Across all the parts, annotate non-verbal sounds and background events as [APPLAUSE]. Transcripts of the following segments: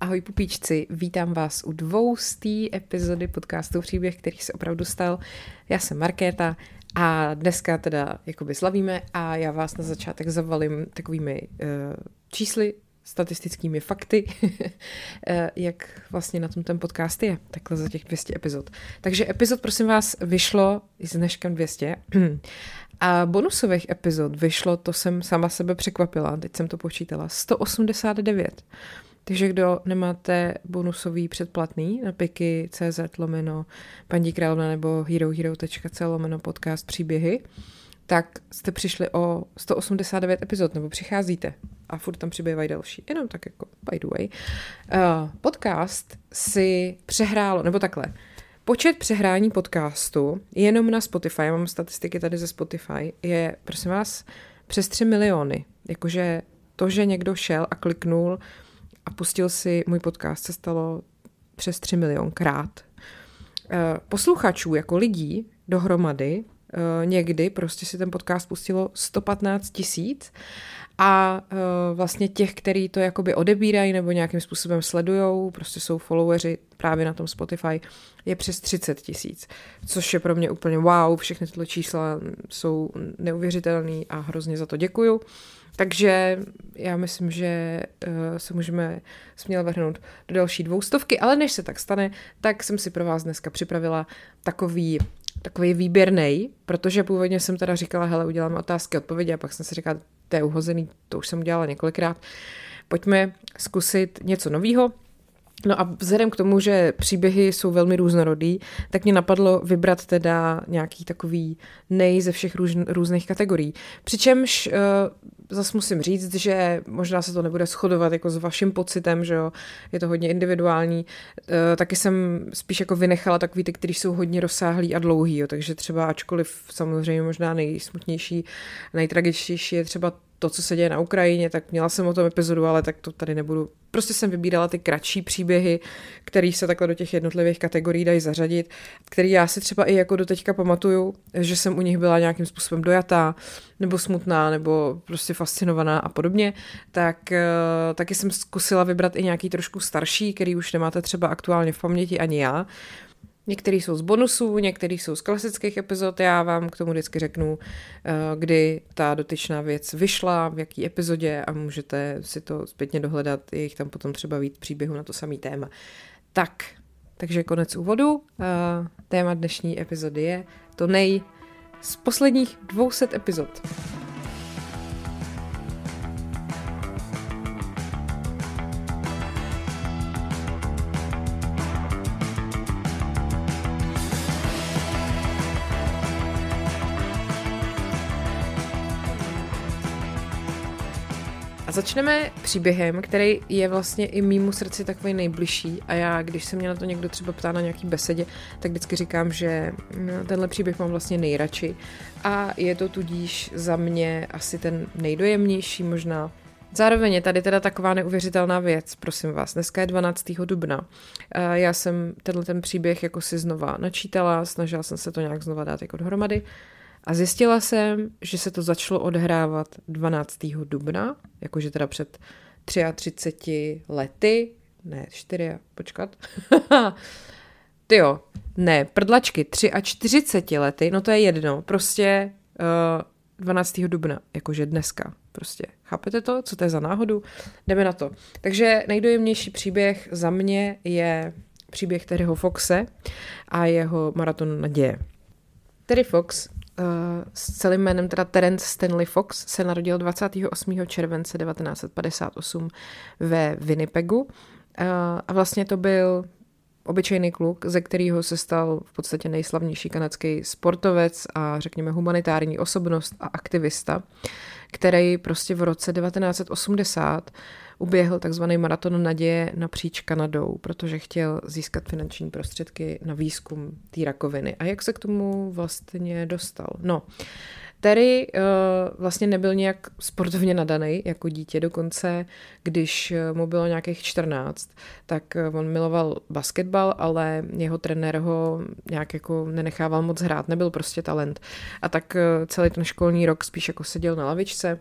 Ahoj pupíčci, vítám vás u dvoustý epizody podcastu Příběh, který se opravdu stal. Já jsem Markéta a dneska teda jakoby slavíme a já vás na začátek zavalím takovými uh, čísly, statistickými fakty, [LAUGHS] eh, jak vlastně na tom ten podcast je, takhle za těch 200 epizod. Takže epizod, prosím vás, vyšlo s dneškem 200 [CLEARS THROAT] a bonusových epizod vyšlo, to jsem sama sebe překvapila, teď jsem to počítala, 189. Takže kdo nemáte bonusový předplatný na piky.cz lomeno paní královna nebo herohero.co lomeno podcast příběhy, tak jste přišli o 189 epizod, nebo přicházíte a furt tam přibývají další. Jenom tak jako by the way. Uh, podcast si přehrálo, nebo takhle, Počet přehrání podcastu jenom na Spotify, já mám statistiky tady ze Spotify, je, prosím vás, přes 3 miliony. Jakože to, že někdo šel a kliknul a pustil si můj podcast, se stalo přes 3 milionkrát. Eh, posluchačů jako lidí dohromady eh, někdy prostě si ten podcast pustilo 115 tisíc a uh, vlastně těch, který to jakoby odebírají nebo nějakým způsobem sledujou, prostě jsou followeri právě na tom Spotify, je přes 30 tisíc, což je pro mě úplně wow, všechny tyhle čísla jsou neuvěřitelné a hrozně za to děkuju. Takže já myslím, že uh, se můžeme směle vrhnout do další dvoustovky, ale než se tak stane, tak jsem si pro vás dneska připravila takový takový výběrný, protože původně jsem teda říkala, hele, uděláme otázky, odpovědi a pak jsem si říkala, to je uhozený, to už jsem udělala několikrát. Pojďme zkusit něco nového. No a vzhledem k tomu, že příběhy jsou velmi různorodý, tak mě napadlo vybrat teda nějaký takový nej ze všech růz, různých kategorií. Přičemž uh, zase musím říct, že možná se to nebude shodovat jako s vaším pocitem, že jo, je to hodně individuální. Uh, taky jsem spíš jako vynechala takový ty, který jsou hodně rozsáhlý a dlouhý, jo, takže třeba ačkoliv samozřejmě možná nejsmutnější, nejtragičtější je třeba to, co se děje na Ukrajině, tak měla jsem o tom epizodu, ale tak to tady nebudu. Prostě jsem vybírala ty kratší příběhy, které se takhle do těch jednotlivých kategorií dají zařadit, který já si třeba i jako do teďka pamatuju, že jsem u nich byla nějakým způsobem dojatá, nebo smutná, nebo prostě fascinovaná a podobně, tak uh, taky jsem zkusila vybrat i nějaký trošku starší, který už nemáte třeba aktuálně v paměti ani já, Některý jsou z bonusů, některý jsou z klasických epizod. Já vám k tomu vždycky řeknu, eh, kdy ta dotyčná věc vyšla, v jaký epizodě a můžete si to zpětně dohledat. Je jich tam potom třeba víc příběhu na to samý téma. Tak, takže konec úvodu. Eh, téma dnešní epizody je to nej z posledních 200 epizod. Začneme příběhem, který je vlastně i mýmu srdci takový nejbližší a já, když se mě na to někdo třeba ptá na nějaký besedě, tak vždycky říkám, že no, tenhle příběh mám vlastně nejradši a je to tudíž za mě asi ten nejdojemnější možná. Zároveň je tady teda taková neuvěřitelná věc, prosím vás. Dneska je 12. dubna. Já jsem tenhle ten příběh jako si znova načítala, snažila jsem se to nějak znova dát jako dohromady a zjistila jsem, že se to začalo odhrávat 12. dubna, jakože teda před 33 lety, ne, 4, počkat. [LAUGHS] Ty jo, ne, prdlačky, 43 lety, no to je jedno, prostě uh, eh, 12. dubna, jakože dneska, prostě. Chápete to? Co to je za náhodu? Jdeme na to. Takže nejdojemnější příběh za mě je příběh Terryho Foxe a jeho maraton naděje. Terry Fox s celým jménem teda Terence Stanley Fox se narodil 28. července 1958 ve Winnipegu eh, a vlastně to byl obyčejný kluk, ze kterého se stal v podstatě nejslavnější kanadský sportovec a řekněme humanitární osobnost a aktivista, který prostě v roce 1980 uběhl takzvaný maraton naděje napříč Kanadou, protože chtěl získat finanční prostředky na výzkum té rakoviny. A jak se k tomu vlastně dostal? No, Terry uh, vlastně nebyl nějak sportovně nadaný jako dítě, dokonce když eh, mu bylo nějakých 14, tak eh, on miloval basketbal, ale jeho trenér ho nějak jako nenechával moc hrát, nebyl prostě talent. A tak celý ten školní rok spíš jako seděl na lavičce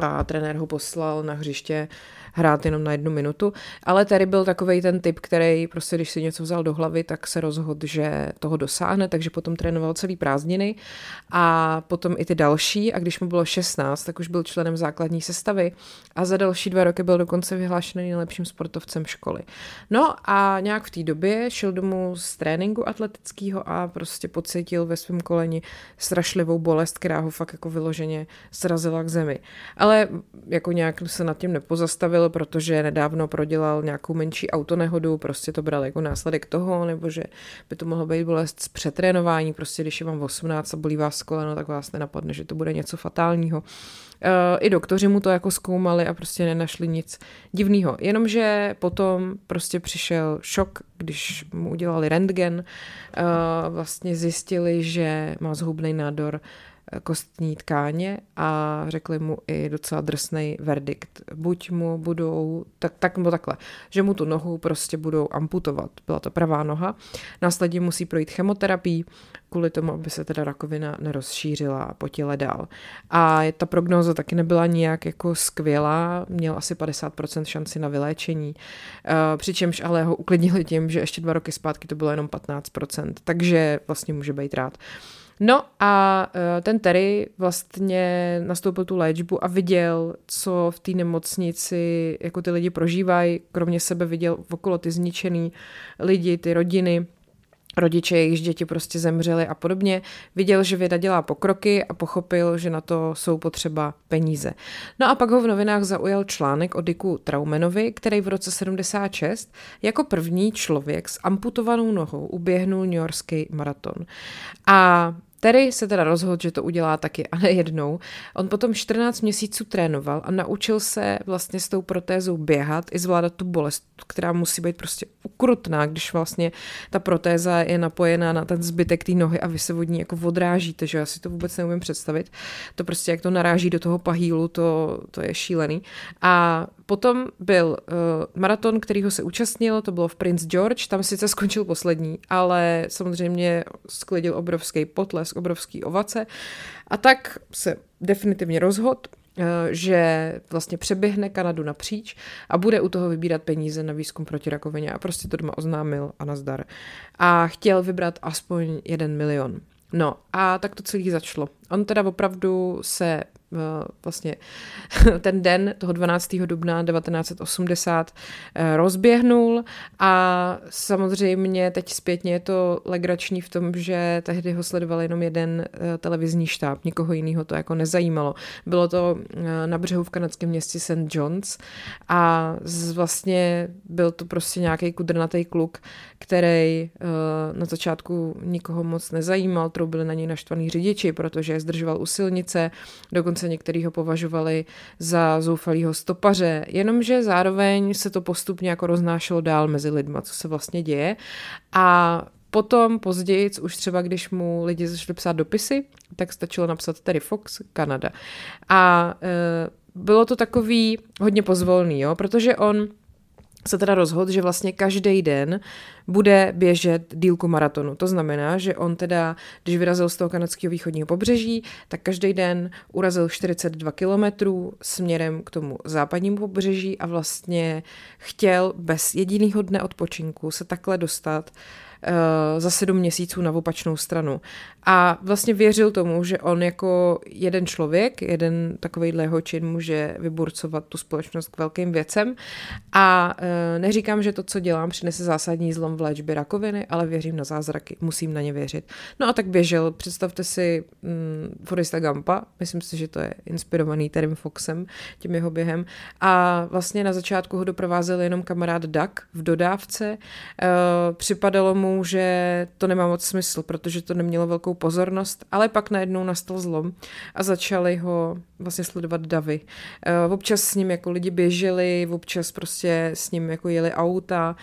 a trenér ho poslal na hřiště hrát jenom na jednu minutu, ale Terry byl takový ten typ, který prostě, když si něco vzal do hlavy, tak se rozhodl, že toho dosáhne, takže potom trénoval celý prázdniny a potom i ty další a když mu bylo 16, tak už byl členem základní sestavy a za další dva roky byl dokonce vyhlášený nejlepším sportovcem školy. No a nějak v té době šel domů z tréninku atletického a prostě pocítil ve svém koleni strašlivou bolest, která ho fakt jako vyloženě srazila k zemi. Ale jako nějak se nad tím nepozastavil, protože nedávno prodělal nějakou menší autonehodu, prostě to bral jako následek toho, nebo že by to mohlo být bolest z přetrénování, prostě když je vám 18 a bolí vás koleno, tak vás nenapadne, že to bude něco fatálního. Eh, I doktoři mu to jako zkoumali a prostě nenašli nic divného. Jenomže potom prostě přišel šok, když mu udělali rentgen, eh, vlastně zjistili, že má zhubný nádor kostní tkáně a řekli mu i docela drsný verdikt. Buď mu budou, tak, tak nebo takhle, že mu tu nohu prostě budou amputovat. Byla to pravá noha. Následně musí projít chemoterapii kvůli tomu, aby se teda rakovina nerozšířila po těle dál. A ta prognóza taky nebyla nijak jako skvělá, měl asi 50% šanci na vyléčení, eh, přičemž ale ho uklidnili tím, že ještě dva roky zpátky to bylo jenom 15%, takže vlastně může být rád. No a uh, ten Terry vlastně nastoupil tu léčbu a viděl, co v té nemocnici jako ty lidi prožívají, kromě sebe viděl okolo ty zničený lidi, ty rodiny, rodiče, jejichž děti prostě zemřely a podobně, viděl, že věda dělá pokroky a pochopil, že na to jsou potřeba peníze. No a pak ho v novinách zaujal článek o Diku Traumenovi, který v roce 76 jako první člověk s amputovanou nohou uběhnul New Yorkský maraton. A Terry se teda rozhodl, že to udělá taky [LAUGHS] a nejednou. On potom 14 měsíců trénoval a naučil se vlastně s tou protézou běhat i zvládat tu bolest, která musí být prostě ukrutná, když vlastně ta protéza je napojená na ten zbytek té nohy a vy se od ní jako odrážíte, že já si to vůbec neumím představit. To prostě jak to naráží do toho pahýlu, to, to je šílený. A potom byl uh, maraton, kterýho se účastnil, to bylo v Prince George, tam sice skončil poslední, ale samozřejmě sklidil obrovský potles, obrovský ovace a tak se definitivně rozhodl, uh, že vlastně přeběhne Kanadu napříč a bude u toho vybírat peníze na výzkum proti rakovině a prostě to doma oznámil a nazdar. A chtěl vybrat aspoň jeden milion. No a tak to celý začalo. On teda opravdu se vlastně [LAUGHS] ten den toho 12. dubna 1980 eh, rozběhnul a samozřejmě teď zpětně je to legrační v tom, že tehdy ho sledoval jenom jeden eh, televizní štáb, nikoho jiného to jako nezajímalo. Bylo to na břehu v kanadském městě St. John's a vlastně byl to prostě nějaký kudrnatý kluk, který na začátku nikoho moc nezajímal, troubili na něj naštvaný řidiči, protože zdržoval u silnice, dokonce některý ho považovali za zoufalýho stopaře, jenomže zároveň se to postupně jako roznášelo dál mezi lidma, co se vlastně děje a Potom později, už třeba když mu lidi začali psát dopisy, tak stačilo napsat Terry Fox, Kanada. A e, bylo to takový hodně pozvolný, jo, protože on se teda rozhodl, že vlastně každý den bude běžet dílku maratonu. To znamená, že on teda, když vyrazil z toho kanadského východního pobřeží, tak každý den urazil 42 kilometrů směrem k tomu západnímu pobřeží a vlastně chtěl bez jediného dne odpočinku se takhle dostat Eh, za sedm měsíců na opačnou stranu. A vlastně věřil tomu, že on jako jeden člověk, jeden takovýhle jeho čin může vyburcovat tu společnost k velkým věcem. A eh, neříkám, že to, co dělám, přinese zásadní zlom v léčbě rakoviny, ale věřím na zázraky, musím na ně věřit. No a tak běžel, představte si mm, Foresta Gampa, myslím si, že to je inspirovaný Terem Foxem, tím jeho během. A vlastně na začátku ho doprovázel jenom kamarád Duck v dodávce. E, připadalo mu, že to nemá moc smysl, protože to nemělo velkou pozornost, ale pak najednou nastal zlom a začali ho vlastně sledovat davy. Uh, občas s ním jako lidi běželi, občas prostě s ním jako jeli auta.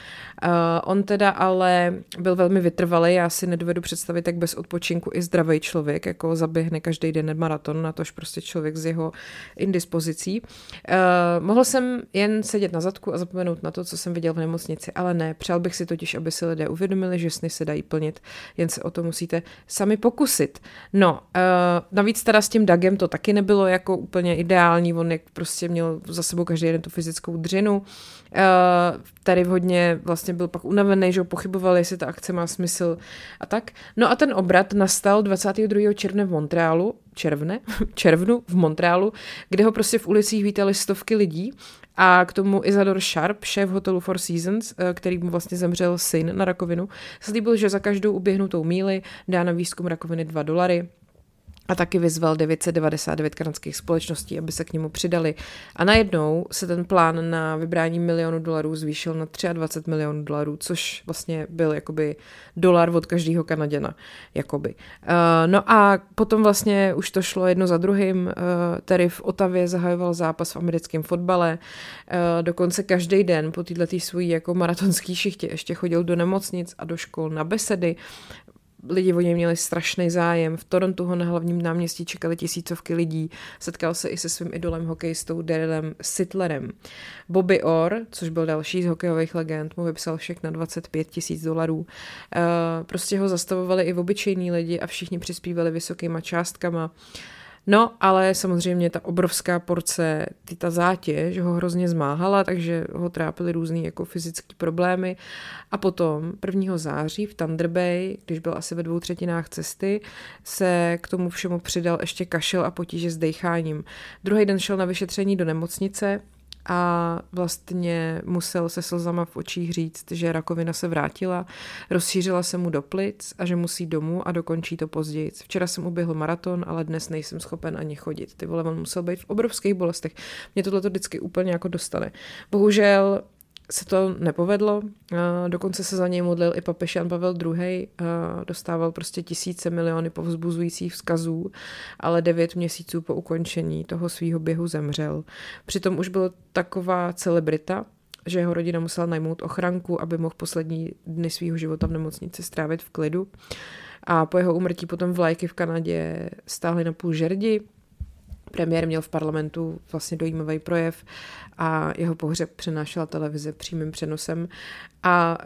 Uh, on teda ale byl velmi vytrvalý, já si nedovedu představit, jak bez odpočinku i zdravý člověk jako zaběhne každý den maraton, na tož prostě člověk z jeho indispozicí. Uh, mohl jsem jen sedět na zadku a zapomenout na to, co jsem viděl v nemocnici, ale ne, přál bych si totiž, aby si lidé uvědomili, že sny se dají plnit, jen se o to musíte sami pokusit. No, uh, navíc teda s tím Dagem to taky nebylo jako úplně ideální, on jak prostě měl za sebou každý den tu fyzickou dřinu, uh, tady hodně vlastně byl pak unavený, že pochyboval, jestli ta akce má smysl a tak. No a ten obrat nastal 22. června v Montrealu, červne, [LAUGHS] červnu v Montrealu, kde ho prostě v ulicích vítali stovky lidí a k tomu Isador Sharp, šéf hotelu Four Seasons, eh, který mu vlastně zemřel syn na rakovinu, slíbil, že za každou uběhnutou míli dá na výzkum rakoviny 2 dolary a taky vyzval 999 kanadských společností, aby se k němu přidali. A najednou se ten plán na vybrání milionu dolarů zvýšil na 23 milionů dolarů, což vlastně byl jakoby dolar od každého Kanaděna. Jakoby. Uh, no a potom vlastně už to šlo jedno za druhým. Uh, tady v Otavě zahajoval zápas v americkém fotbale. Uh, dokonce každý den po této svojí jako maratonský šichtě ještě chodil do nemocnic a do škol na besedy lidi o něj měli strašný zájem. V Torontu ho na hlavním náměstí čekali tisícovky lidí. Setkal se i se svým idolem hokejistou Darylem Sittlerem. Bobby Orr, což byl další z hokejových legend, mu vypsal všech na 25 tisíc dolarů. Uh, prostě ho zastavovali i obyčejní lidi a všichni přispívali vysokýma částkama. Uh, No, ale samozřejmě ta obrovská porce, ty ta zátěž ho hrozně zmáhala, takže ho trápily různé jako fyzické problémy. A potom 1. září v Thunder Bay, když byl asi ve dvou třetinách cesty, se k tomu všemu přidal ještě kašel a potíže s decháním. Druhý den šel na vyšetření do nemocnice, a vlastně musel se slzama v očích říct, že rakovina se vrátila, rozšířila se mu do plic a že musí domů a dokončí to později. Včera jsem uběhl maraton, ale dnes nejsem schopen ani chodit. Ty vole, on musel být v obrovských bolestech. Mě tohle to vždycky úplně jako dostane. Bohužel se to nepovedlo, dokonce se za něj modlil i papež Jan Pavel II, dostával prostě tisíce miliony povzbuzujících vzkazů, ale devět měsíců po ukončení toho svého běhu zemřel. Přitom už byl taková celebrita, že jeho rodina musela najmout ochranku, aby mohl poslední dny svého života v nemocnici strávit v klidu. A po jeho umrtí potom vlajky v Kanadě stáhly na půl žerdi, Premiér měl v parlamentu vlastně dojímavý projev a jeho pohřeb přenášela televize přímým přenosem. A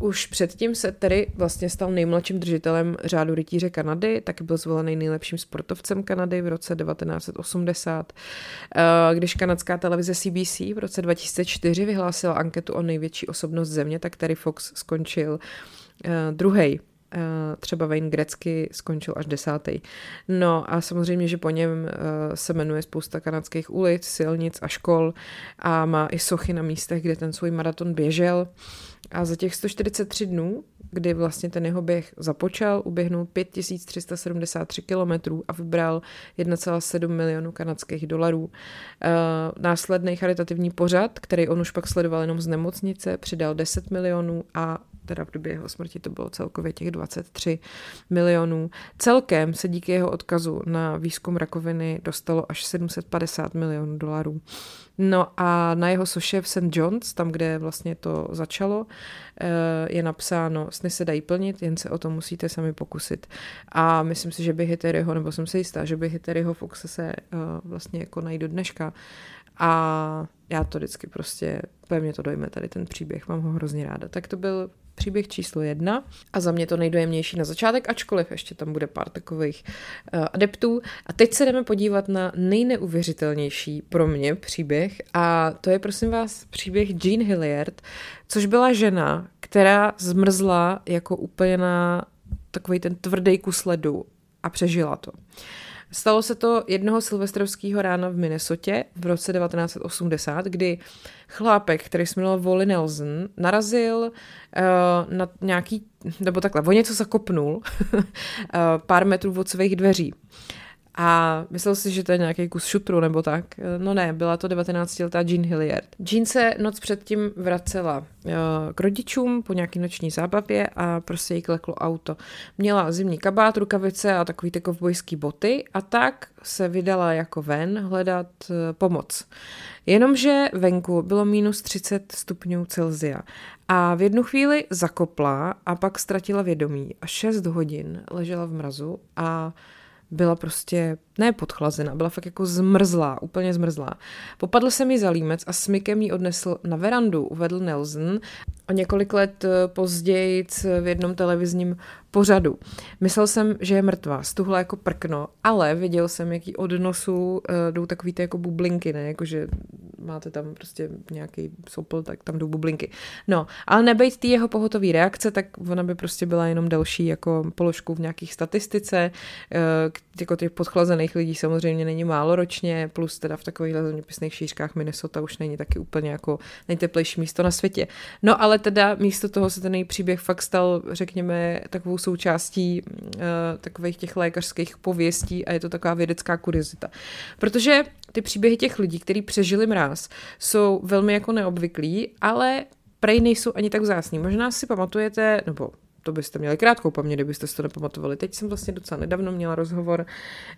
uh, už předtím se tedy vlastně stal nejmladším držitelem řádu rytíře Kanady, taky byl zvolený nejlepším sportovcem Kanady v roce 1980. Uh, když kanadská televize CBC v roce 2004 vyhlásila anketu o největší osobnost země, tak Terry Fox skončil uh, druhý Eh, třeba Wayne Gretzky skončil až desátý. No a samozřejmě, že po něm eh, se jmenuje spousta kanadských ulic, silnic a škol a má i sochy na místech, kde ten svůj maraton běžel. A za těch 143 dnů, kdy vlastně ten jeho běh započal, uběhnul 5373 kilometrů a vybral 1,7 milionů kanadských dolarů. Uh, následný charitativní pořad, který on už pak sledoval jenom z nemocnice, přidal 10 milionů a teda v době jeho smrti to bylo celkově těch 23 milionů. Celkem se díky jeho odkazu na výzkum rakoviny dostalo až 750 milionů dolarů. No a na jeho soše v St. John's, tam, kde vlastně to začalo, eh, je napsáno, sny se dají plnit, jen se o to musíte sami pokusit. A myslím si, že by Hitteryho, nebo jsem si jistá, že by Hitteryho Foxe se eh, vlastně jako najít do dneška. A já to vždycky prostě, pevně to dojme tady ten příběh, mám ho hrozně ráda. Tak to byl příběh číslo jedna a za mě to nejdojemnější na začátek, ačkoliv ještě tam bude pár takových uh, adeptů. A teď se jdeme podívat na nejneuvěřitelnější pro mě příběh a to je prosím vás příběh Jean Hilliard, což byla žena, která zmrzla jako úplně na takový ten tvrdý kus ledu a přežila to. Uh, Stalo se to jednoho silvestrovského rána v Minnesotě v roce 1980, kdy chlápek, který se jmenoval Wally Nelson, narazil uh, na nějaký, nebo takhle, o něco zakopnul uh, [LAUGHS] pár metrů od svých dveří. A myslel si, že to je nějaký kus šutru nebo tak. No ne, byla to 19-letá Jean Hilliard. Jean se noc předtím vracela uh, k rodičům po nějaký noční zábavě a prostě jí kleklo auto. Měla zimní kabát, rukavice a takový ty kovbojský boty a tak se vydala jako ven hledat uh, pomoc. Jenomže venku bylo minus 30 stupňů Celzia a v jednu chvíli zakopla a pak ztratila vědomí a 6 hodin ležela v mrazu a byla prostě ne podchlazena, byla fakt jako zmrzlá, úplně zmrzlá. Popadl se mi za límec a smykem ji odnesl na verandu, uvedl Nelson. O několik let eh, později v jednom televizním pořadu. Myslel jsem, že je mrtvá, stuhla jako prkno, ale viděl jsem, jaký od nosu uh, jdou takový ty jako bublinky, ne, jakože máte tam prostě nějaký sopl, tak tam jdou bublinky. No, ale nebejt ty jeho pohotový reakce, tak ona by prostě byla jenom další jako položku v nějakých statistice, uh, jako těch podchlazených lidí samozřejmě není málo ročně, plus teda v takových zeměpisných šířkách Minnesota už není taky úplně jako nejteplejší místo na světě. No ale teda místo toho se ten příběh fakt stal, řekněme, takovou součástí uh, takových těch lékařských pověstí a je to taková vědecká kuriozita. Protože ty příběhy těch lidí, kteří přežili mráz, jsou velmi jako neobvyklý, ale prej nejsou ani tak vzácný. Možná si pamatujete, nebo to byste měli krátkou paměť, kdybyste si to nepamatovali. Teď jsem vlastně docela nedávno měla rozhovor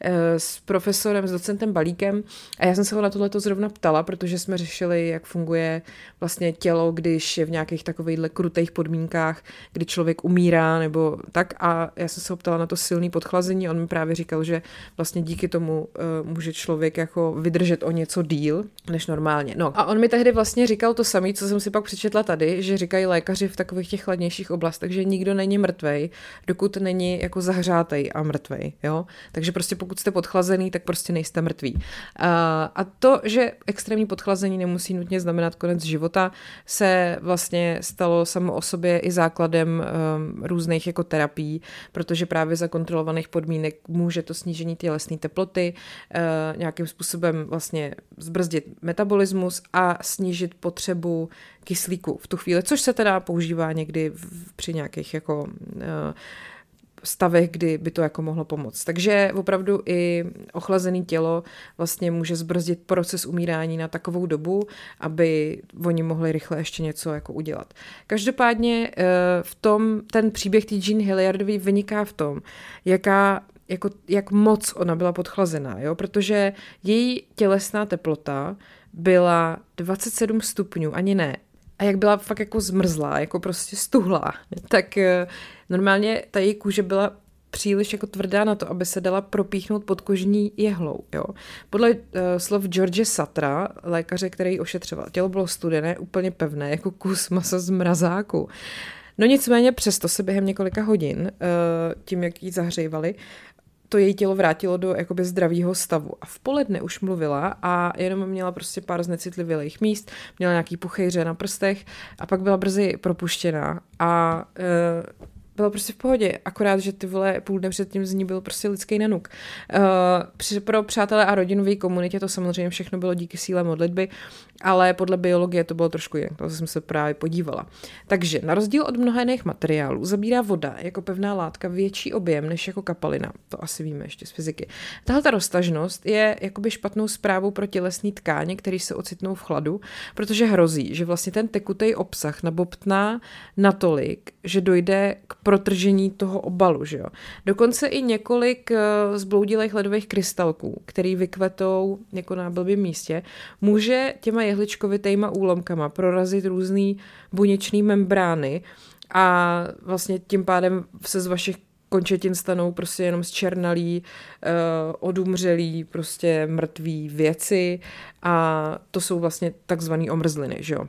eh, s profesorem, s docentem Balíkem a já jsem se ho na tohle zrovna ptala, protože jsme řešili, jak funguje vlastně tělo, když je v nějakých takovýchhle krutých podmínkách, kdy člověk umírá nebo tak a já jsem se ho ptala na to silný podchlazení on mi právě říkal, že vlastně díky tomu uh, může člověk jako vydržet o něco díl než normálně. No a on mi tehdy vlastně říkal to samé, co jsem si pak přečetla tady, že říkají lékaři v takových těch chladnějších oblastech, že nikdo není mrtvej, dokud není jako zahřátej a mrtvej, jo. Takže prostě pokud jste podchlazený, tak prostě nejste mrtví. A, to, že extrémní podchlazení nemusí nutně znamenat konec života, se vlastně stalo samo o sobě i základem um, různých jako terapií, protože právě za kontrolovaných podmínek může to snížení tělesné teploty uh, nějakým způsobem vlastně zbrzdit metabolismus a snížit potřebu kyslíku v tu chvíli, což se teda používá někdy v, při nějakých jako uh, stavech, kdy by to jako mohlo pomoct. Takže opravdu i ochlazené tělo vlastně může zbrzdit proces umírání na takovou dobu, aby oni mohli rychle ještě něco jako udělat. Každopádně eh, v tom ten příběh té Jean Hilliardový vyniká v tom, jaká jako, jak moc ona byla podchlazená, jo? protože její tělesná teplota byla 27 stupňů, ani ne, a jak byla fakt jako zmrzlá, jako prostě stuhlá, tak eh, normálně ta její kůže byla příliš jako tvrdá na to, aby se dala propíchnout pod kožní jehlou. Jo. Podle uh, slov George Satra, lékaře, který ji ošetřoval, tělo bylo studené, úplně pevné, jako kus masa z mrazáku. No nicméně přesto se během několika hodin, uh, tím, jak ji zahřejvali, to její tělo vrátilo do jakoby zdravého stavu. A v poledne už mluvila a jenom měla prostě pár znecitlivělých míst, měla nějaký puchejře na prstech a pak byla brzy propuštěná a e, bylo prostě v pohodě, akorát, že ty vole půl dne předtím z ní byl prostě lidský nanuk. Uh, pro přátelé a rodinové komunitě to samozřejmě všechno bylo díky síle modlitby, ale podle biologie to bylo trošku jinak, to jsem se právě podívala. Takže na rozdíl od mnoha jiných materiálů zabírá voda jako pevná látka větší objem než jako kapalina. To asi víme ještě z fyziky. Tahle ta roztažnost je jakoby špatnou zprávou pro tělesné tkáně, které se ocitnou v chladu, protože hrozí, že vlastně ten tekutý obsah nabobtná natolik, že dojde k protržení toho obalu. Že jo? Dokonce i několik uh, zbloudilých ledových krystalků, který vykvetou jako na blbém místě, může těma jehličkovitýma úlomkama prorazit různé buněčné membrány a vlastně tím pádem se z vašich končetin stanou prostě jenom zčernalý, uh, odumřelý, prostě mrtví věci a to jsou vlastně takzvané omrzliny, že jo.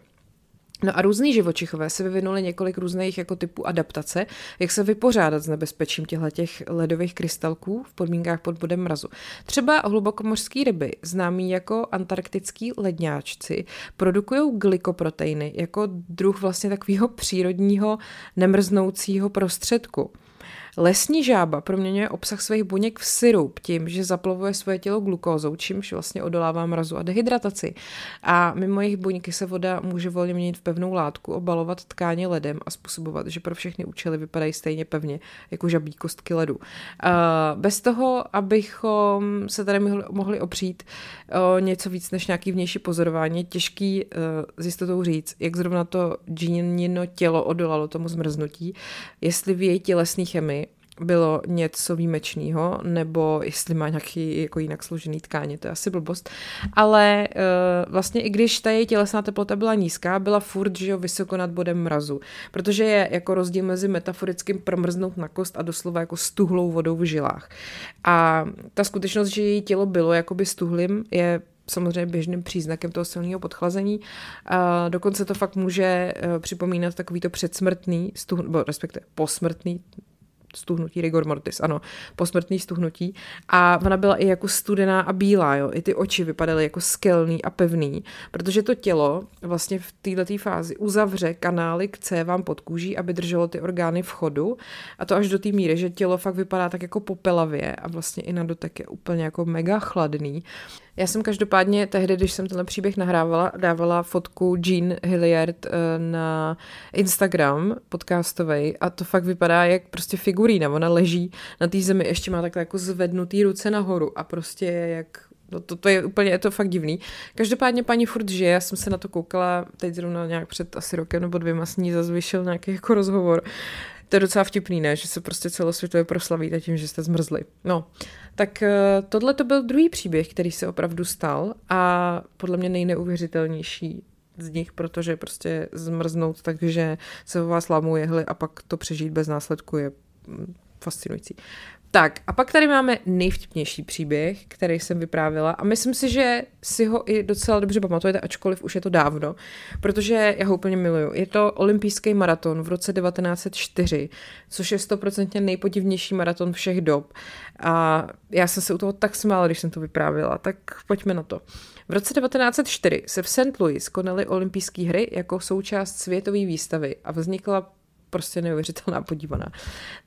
No a různý živočichové se vyvinuli několik různých jako typů adaptace, jak se vypořádat s nebezpečím těch ledových krystalků v podmínkách pod bodem mrazu. Třeba hlubokomořské ryby, známí jako antarktický ledňáčci, produkují glykoproteiny jako druh vlastně takového přírodního nemrznoucího prostředku. Lesní žába proměňuje obsah svých buněk v syrup tím, že zaplavuje svoje tělo glukózou, čímž vlastně odolává mrazu a dehydrataci. A mimo jejich buňky se voda může volně měnit v pevnou látku, obalovat tkáně ledem a způsobovat, že pro všechny účely vypadají stejně pevně jako žabí kostky ledu. Bez toho, abychom se tady mohli opřít o něco víc než nějaký vnější pozorování, je těžký s jistotou říct, jak zrovna to džínino tělo odolalo tomu zmrznutí, jestli v její tělesné chemii bylo něco výjimečného, nebo jestli má nějaký jako jinak složený tkáně, to je asi blbost. Ale uh, vlastně i když ta její tělesná teplota byla nízká, byla furt, že jo, vysoko nad bodem mrazu. Protože je jako rozdíl mezi metaforickým promrznout na kost a doslova jako stuhlou vodou v žilách. A ta skutečnost, že její tělo bylo jakoby stuhlým, je samozřejmě běžným příznakem toho silného podchlazení. A dokonce to fakt může uh, připomínat takový to předsmrtný, stuh, nebo respektive posmrtný, stuhnutí, rigor mortis, ano, posmrtný stuhnutí. A ona byla i jako studená a bílá, jo. I ty oči vypadaly jako skelný a pevný, protože to tělo vlastně v této fázi uzavře kanály k cévám pod kůží, aby drželo ty orgány v chodu. A to až do té míry, že tělo fakt vypadá tak jako popelavě a vlastně i na dotek je úplně jako mega chladný. Já jsem každopádně tehdy, když jsem tenhle příběh nahrávala, dávala fotku Jean Hilliard eh, na Instagram podcastovej a to fakt vypadá jak prostě figurína. Ona leží na té zemi, ještě má takhle jako zvednutý ruce nahoru a prostě je jak No to, to je úplně, je to fakt divný. Každopádně paní furt žije, já jsem se na to koukala teď zrovna nějak před asi rokem nebo dvěma s ní zase nějaký jako rozhovor. To je docela vtipný, ne? Že se prostě celosvětově proslavíte tím, že jste zmrzli. No, tak eh, tohle to byl druhý příběh, který se opravdu stal a podle mě nejneuvěřitelnější z nich, protože prostě zmrznout takže se o vás lámou jehly a pak to přežít bez následku je mm, fascinující. Tak a pak tady máme nejvtipnější příběh, který jsem vyprávila a myslím si, že si ho i docela dobře pamatujete, ačkoliv už je to dávno, protože já ho úplně miluju. Je to olympijský maraton v roce 1904, což je stoprocentně nejpodivnější maraton všech dob. A já jsem se u toho tak smála, když jsem to vyprávila, tak pojďme na to. V roce 1904 se v St. Louis konaly olympijské hry jako součást světové výstavy a vznikla prostě neuvěřitelná podívaná.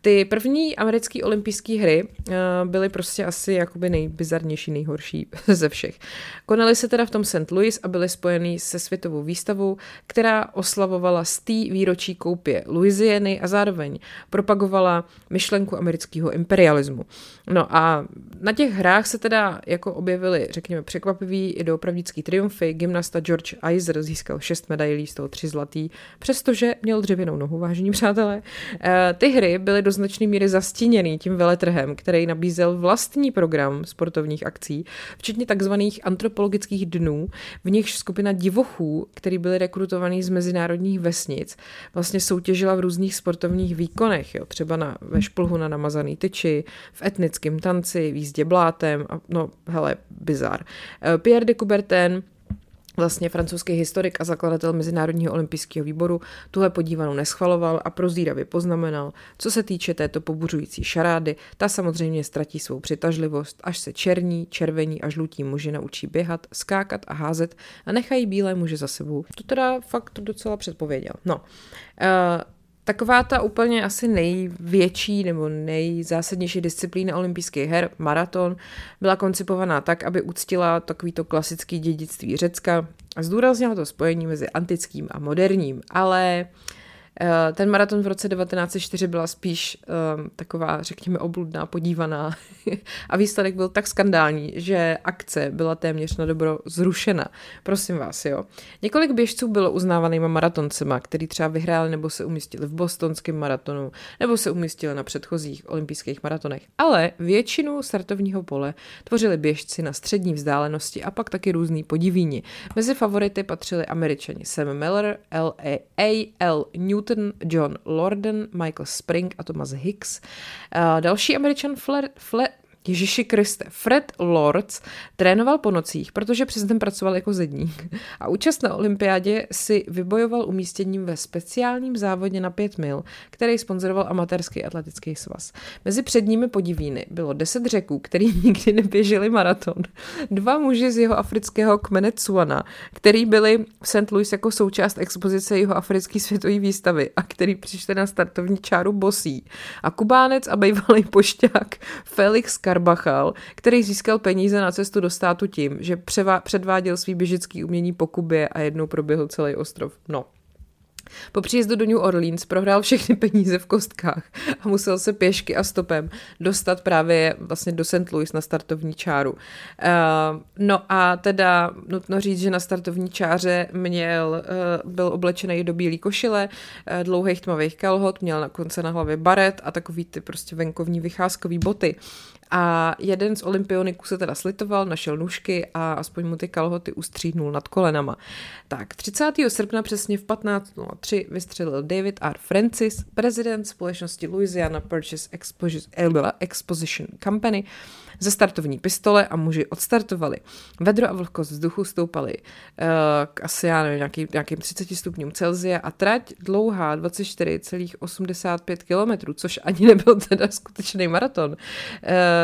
Ty první americké olympijské hry uh, byly prostě asi jakoby nejbizarnější, nejhorší [LAUGHS] ze všech. Konaly se teda v tom St. Louis a byly spojený se světovou výstavou, která oslavovala stý výročí koupě Louisiany a zároveň propagovala myšlenku amerického imperialismu. No a na těch hrách se teda jako objevily, řekněme, překvapivý i doopravdický triumfy. Gymnasta George Iser získal šest medailí, z toho tři zlatý, přestože měl dřevěnou nohu, vážení přátelé. Eh, ty hry byly do značné míry zastíněny tím veletrhem, který nabízel vlastní program sportovních akcí, včetně takzvaných antropologických dnů, v nichž skupina divochů, který byli rekrutovaní z mezinárodních vesnic, vlastně soutěžila v různých sportovních výkonech, jo, třeba na, ve šplhu na namazaný tyči, v etnickém tanci, v jízdě blátem, a, no hele, bizar. Eh, Pierre de Coubertin vlastně francouzský historik a zakladatel Mezinárodního olympijského výboru tuhle podívanou neschvaloval a prozíravě poznamenal, co se týče této pobuřující šarády, ta samozřejmě ztratí svou přitažlivost, až se černí, červení a žlutí muži naučí běhat, skákat a házet a nechají bílé muže za sebou. To teda fakt docela předpověděl. No, uh, Taková ta úplně asi největší nebo nejzásadnější disciplína olympijských her, maraton, byla koncipovaná tak, aby uctila takovýto klasický dědictví Řecka a zdůraznila to spojení mezi antickým a moderním, ale uh, ten maraton v roce 1904 byla spíš um, taková, řekněme, obludná, podívaná [LAUGHS] a výsledek byl tak skandální, že akce byla téměř na dobro zrušena. Prosím vás, jo. Několik běžců bylo uznávanýma maratoncema, který třeba vyhráli nebo se umístili v bostonském maratonu, nebo se umístili na předchozích olympijských maratonech. Ale většinu startovního pole tvořili běžci na střední vzdálenosti a pak taky různý podivíni. Mezi favority patřili američani Sam Miller, L. A. A. L. Newton, Newton, John Lorden, Michael Spring a Thomas Hicks. Uh, další američan Flair, Flair, Ježíši Kriste, Fred Lords trénoval po nocích, protože přezdem pracoval jako zedník a účast na olympiádě si vybojoval umístěním ve speciálním závodě na 5 mil, který sponzoroval amatérský atletický svaz. Mezi předními podivíny bylo 10 řeků, který [LAUGHS] nikdy neběželi maraton, dva muži z jeho afrického kmene Tsuana, který byli v St. Louis jako součást expozice jeho africké světové výstavy a který přišli na startovní čáru bosí a kubánec a bývalý pošťák Felix Car Karbachal, který získal peníze na cestu do státu tím, že převá- předváděl svý běžický umění po Kubě a jednou proběhl celý ostrov. No, Po příjezdu do New Orleans prohrál všechny peníze v kostkách a musel se pěšky a stopem dostat právě vlastně do St. Louis na startovní čáru. Uh, no a teda nutno říct, že na startovní čáře měl, uh, byl oblečený do bílé košile, uh, dlouhých tmavých kalhot, měl na konce na hlavě baret a takový ty prostě venkovní vycházkový boty. A jeden z olympioniků se teda slitoval, našel nůžky a aspoň mu ty kalhoty ustříhnul nad kolenama. Tak 30. srpna přesně v 15.03 vystřelil David R. Francis, prezident společnosti Louisiana Purchase Exposition Company, ze startovní pistole a muži odstartovali. Vedro a vlhkost vzduchu stoupaly uh, k asi, já nevím, nějaký, nějakým 30 stupňům Celzia a trať dlouhá 24,85 km, což ani nebyl teda skutečný maraton. Uh,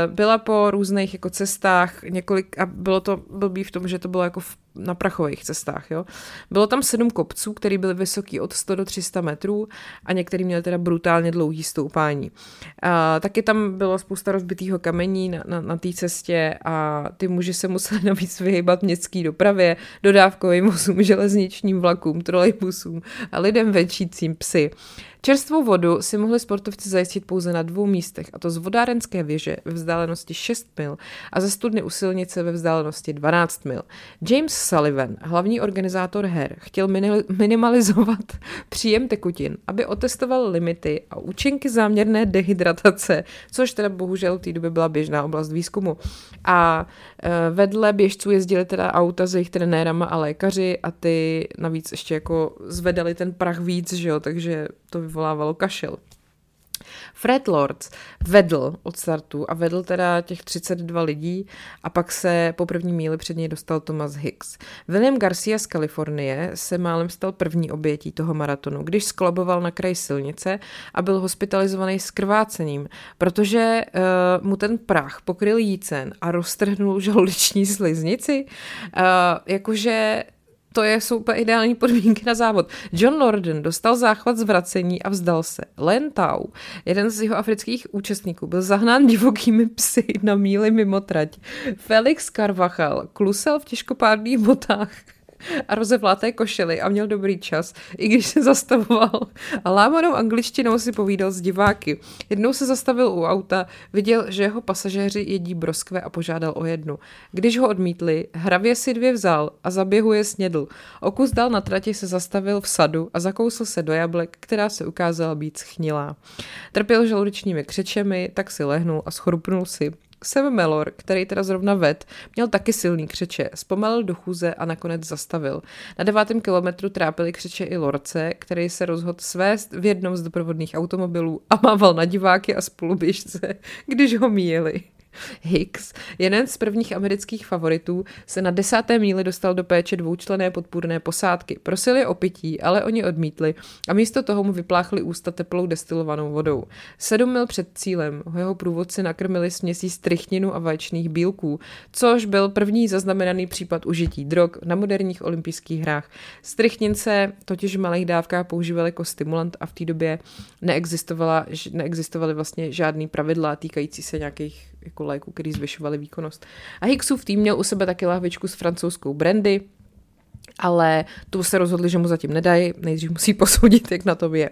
byla po různých jako cestách několik, a bylo to blbý v tom, že to bylo jako v na prachových cestách. Jo. Bylo tam sedm kopců, které byly vysoký od 100 do 300 metrů a některý měli teda brutálně dlouhý stoupání. A, taky tam bylo spousta rozbitého kamení na, na, na té cestě a ty muži se museli [LAUGHS] navíc vyhýbat městské dopravě, dodávkovým vozům, železničním vlakům, trolejbusům a lidem venčícím psy. Čerstvou vodu si mohli sportovci zajistit pouze na dvou místech, a to z vodárenské věže ve vzdálenosti 6 mil a ze studny u silnice ve vzdálenosti 12 mil. James Sullivan, hlavní organizátor her, chtěl minimalizovat [LAUGHS] příjem tekutin, aby otestoval limity a účinky záměrné dehydratace, což teda bohužel v té době byla běžná oblast výzkumu. A e, vedle běžců jezdili teda auta s jejich trenérama a lékaři a ty navíc ještě jako zvedali ten prach víc, že jo, takže to vyvolávalo kašel. Fred Lords vedl od startu a vedl teda těch 32 lidí a pak se po první míli před něj dostal Thomas Hicks. William Garcia z Kalifornie se málem stal první obětí toho maratonu, když skloboval na kraji silnice a byl hospitalizovaný s krvácením, protože uh, mu ten prach pokryl jícen a roztrhnul žaludeční sliznici. Uh, jakože to je, jsou úplně ideální podmínky na závod. John Lorden dostal záchvat zvracení a vzdal se. Len Tau, jeden z jeho afrických účastníků, byl zahnán divokými psy na míli mimo trať. Felix Carvachal klusel v těžkopádných botách a rozevláté košily a měl dobrý čas, i když se zastavoval. A lámanou angličtinou si povídal s diváky. Jednou se zastavil u auta, viděl, že jeho pasažéři jedí broskve a požádal o jednu. Když ho odmítli, hravě si dvě vzal a zaběhu je snědl. O kus dal na trati se zastavil v sadu a zakousl se do jablek, která se ukázala být schnilá. Trpěl žaludečními křečemi, tak si lehnul a schrupnul si. Sam Mellor, který teda zrovna ved, měl taky silný křeče, zpomalil do chůze a nakonec zastavil. Na devátém kilometru trápili křeče i Lorce, který se rozhodl svést v jednom z doprovodných automobilů a mával na diváky a spoluběžce, když ho míjeli. Hicks, jeden z prvních amerických favoritů, se na desáté míli dostal do péče dvoučlené podpůrné posádky. Prosili o pití, ale oni odmítli a místo toho mu vypláchli ústa teplou destilovanou vodou. Sedm mil před cílem ho jeho průvodci nakrmili směsí strychninu a vaječných bílků, což byl první zaznamenaný případ užití drog na moderních olympijských hrách. Strychnince totiž v malých dávkách používali jako stimulant a v té době neexistovala, neexistovaly vlastně žádný pravidla týkající se nějakých jako léku, který zvyšovali výkonnost. A Hicksův tým měl u sebe taky lahvičku s francouzskou brandy, ale tu se rozhodli, že mu zatím nedají, nejdřív musí [LAUGHS] posoudit, jak na to je.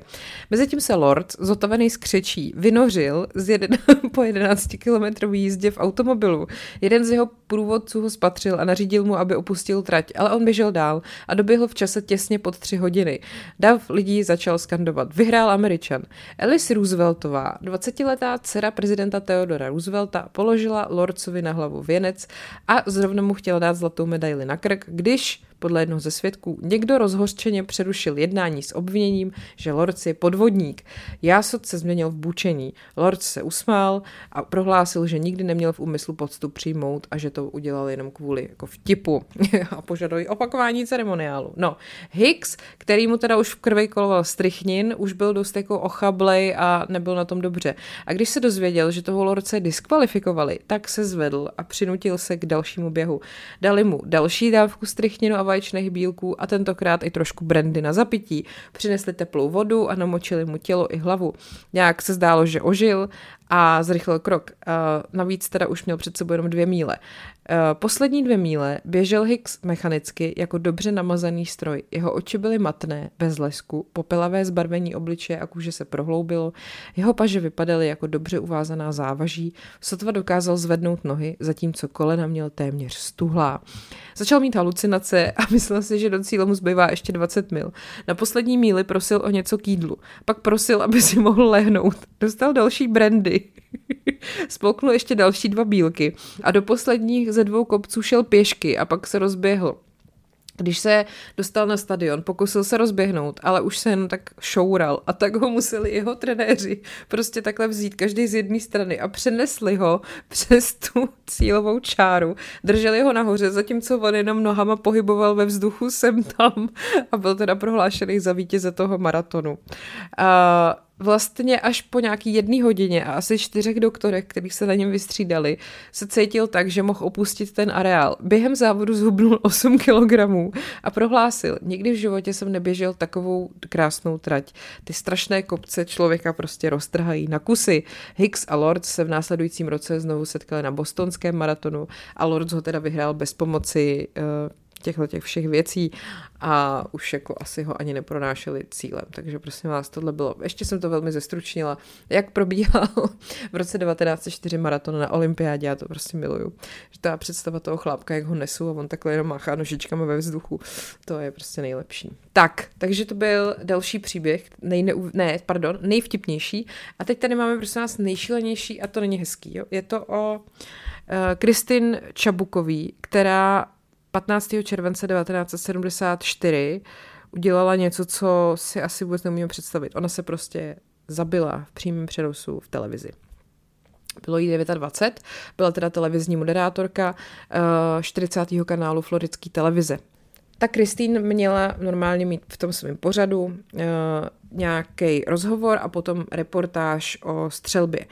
Mezitím se Lord, zotavený z křečí, vynořil z jeden, [LAUGHS] po 11 kilometrové jízdě v automobilu. Jeden z jeho průvodců ho spatřil a nařídil mu, aby opustil trať, ale on běžel dál a doběhl v čase těsně pod tři hodiny. Dav lidí začal skandovat. Vyhrál Američan. Alice Rooseveltová, 20-letá dcera prezidenta Theodora Roosevelta, položila Lordcovi na hlavu věnec a zrovna mu chtěla dát zlatou medaili na krk, když podle jednoho ze svědků někdo rozhořčeně přerušil jednání s obviněním, že Lords je podvodník. Jásot se změnil v bučení. Lords se usmál a prohlásil, že nikdy neměl v úmyslu poctu přijmout a že to udělal jenom kvůli jako vtipu [LAUGHS] a požadují opakování ceremoniálu. No, Hicks, který mu teda už v krvi koloval strychnin, už byl dost jako ochablej a nebyl na tom dobře. A když se dozvěděl, že toho Lordce diskvalifikovali, tak se zvedl a přinutil se k dalšímu běhu. Dali mu další dávku strychninu a vaječných bílků a tentokrát i trošku brandy na zapití. Přinesli teplou vodu a namočili mu tělo i hlavu. Nějak se zdálo, že ožil a zrychlil krok. Navíc teda už měl před sebou jenom dvě míle. Poslední dvě míle běžel Hicks mechanicky jako dobře namazaný stroj. Jeho oči byly matné, bez lesku, popelavé zbarvení obličeje a kůže se prohloubilo, jeho paže vypadaly jako dobře uvázaná závaží, sotva dokázal zvednout nohy, zatímco kolena měl téměř stuhlá. Začal mít halucinace a [LAUGHS] myslel si, že do cíle mu zbývá ještě 20 mil. Na poslední míli prosil o něco k jídlu, pak prosil, aby si mohl lehnout. Dostal další brandy. [LAUGHS] Spolknul ještě další dva bílky a do posledních ze dvou kopců šel pěšky a pak se rozběhl. Když se dostal na stadion, pokusil se rozběhnout, ale už se jenom tak šoural a tak ho museli jeho trenéři prostě takhle vzít každý z jedné strany a přenesli ho [LAUGHS] přes tu cílovou čáru. Drželi ho nahoře, zatímco on jenom nohama pohyboval ve vzduchu sem tam a byl teda prohlášený za vítěze toho maratonu. Uh, vlastně až po nějaký jedné hodině a asi čtyřech doktorech, kterých se na něm vystřídali, se cítil tak, že mohl opustit ten areál. Během závodu zhubnul [LAUGHS] 8 kilogramů a prohlásil, nikdy v životě jsem neběžel takovou krásnou trať. Ty strašné kopce člověka prostě roztrhají na kusy. Hicks a Lords se v následujícím roce znovu setkali na bostonském maratonu a Lords ho teda vyhrál bez pomoci uh, těchto těch všech věcí a už jako asi ho ani nepronášeli cílem. Takže prosím vás, tohle bylo, ještě jsem to velmi zestručnila, jak probíhal v roce 1904 maraton na olympiádě, já to prostě miluju. Že ta představa toho chlápka, jak ho nesu a on takhle jenom máchá nožičkami ve vzduchu, to je prostě nejlepší. Tak, takže to byl další příběh, nejneu, ne, pardon, nejvtipnější. A teď tady máme prosím vás nejšílenější a to není hezký. Jo? Je to o eh, Kristin uh, Čabukový, která 15. července 1974 udělala něco, co si asi vůbec neumíme představit. Ona se prostě zabila v přímém přenosu v televizi. Bylo jí 29, byla teda televizní moderátorka 40. Eh, kanálu Floridské televize. Ta Kristýn měla normálně mít v tom svém pořadu uh, nějaký rozhovor a potom reportáž o střelbě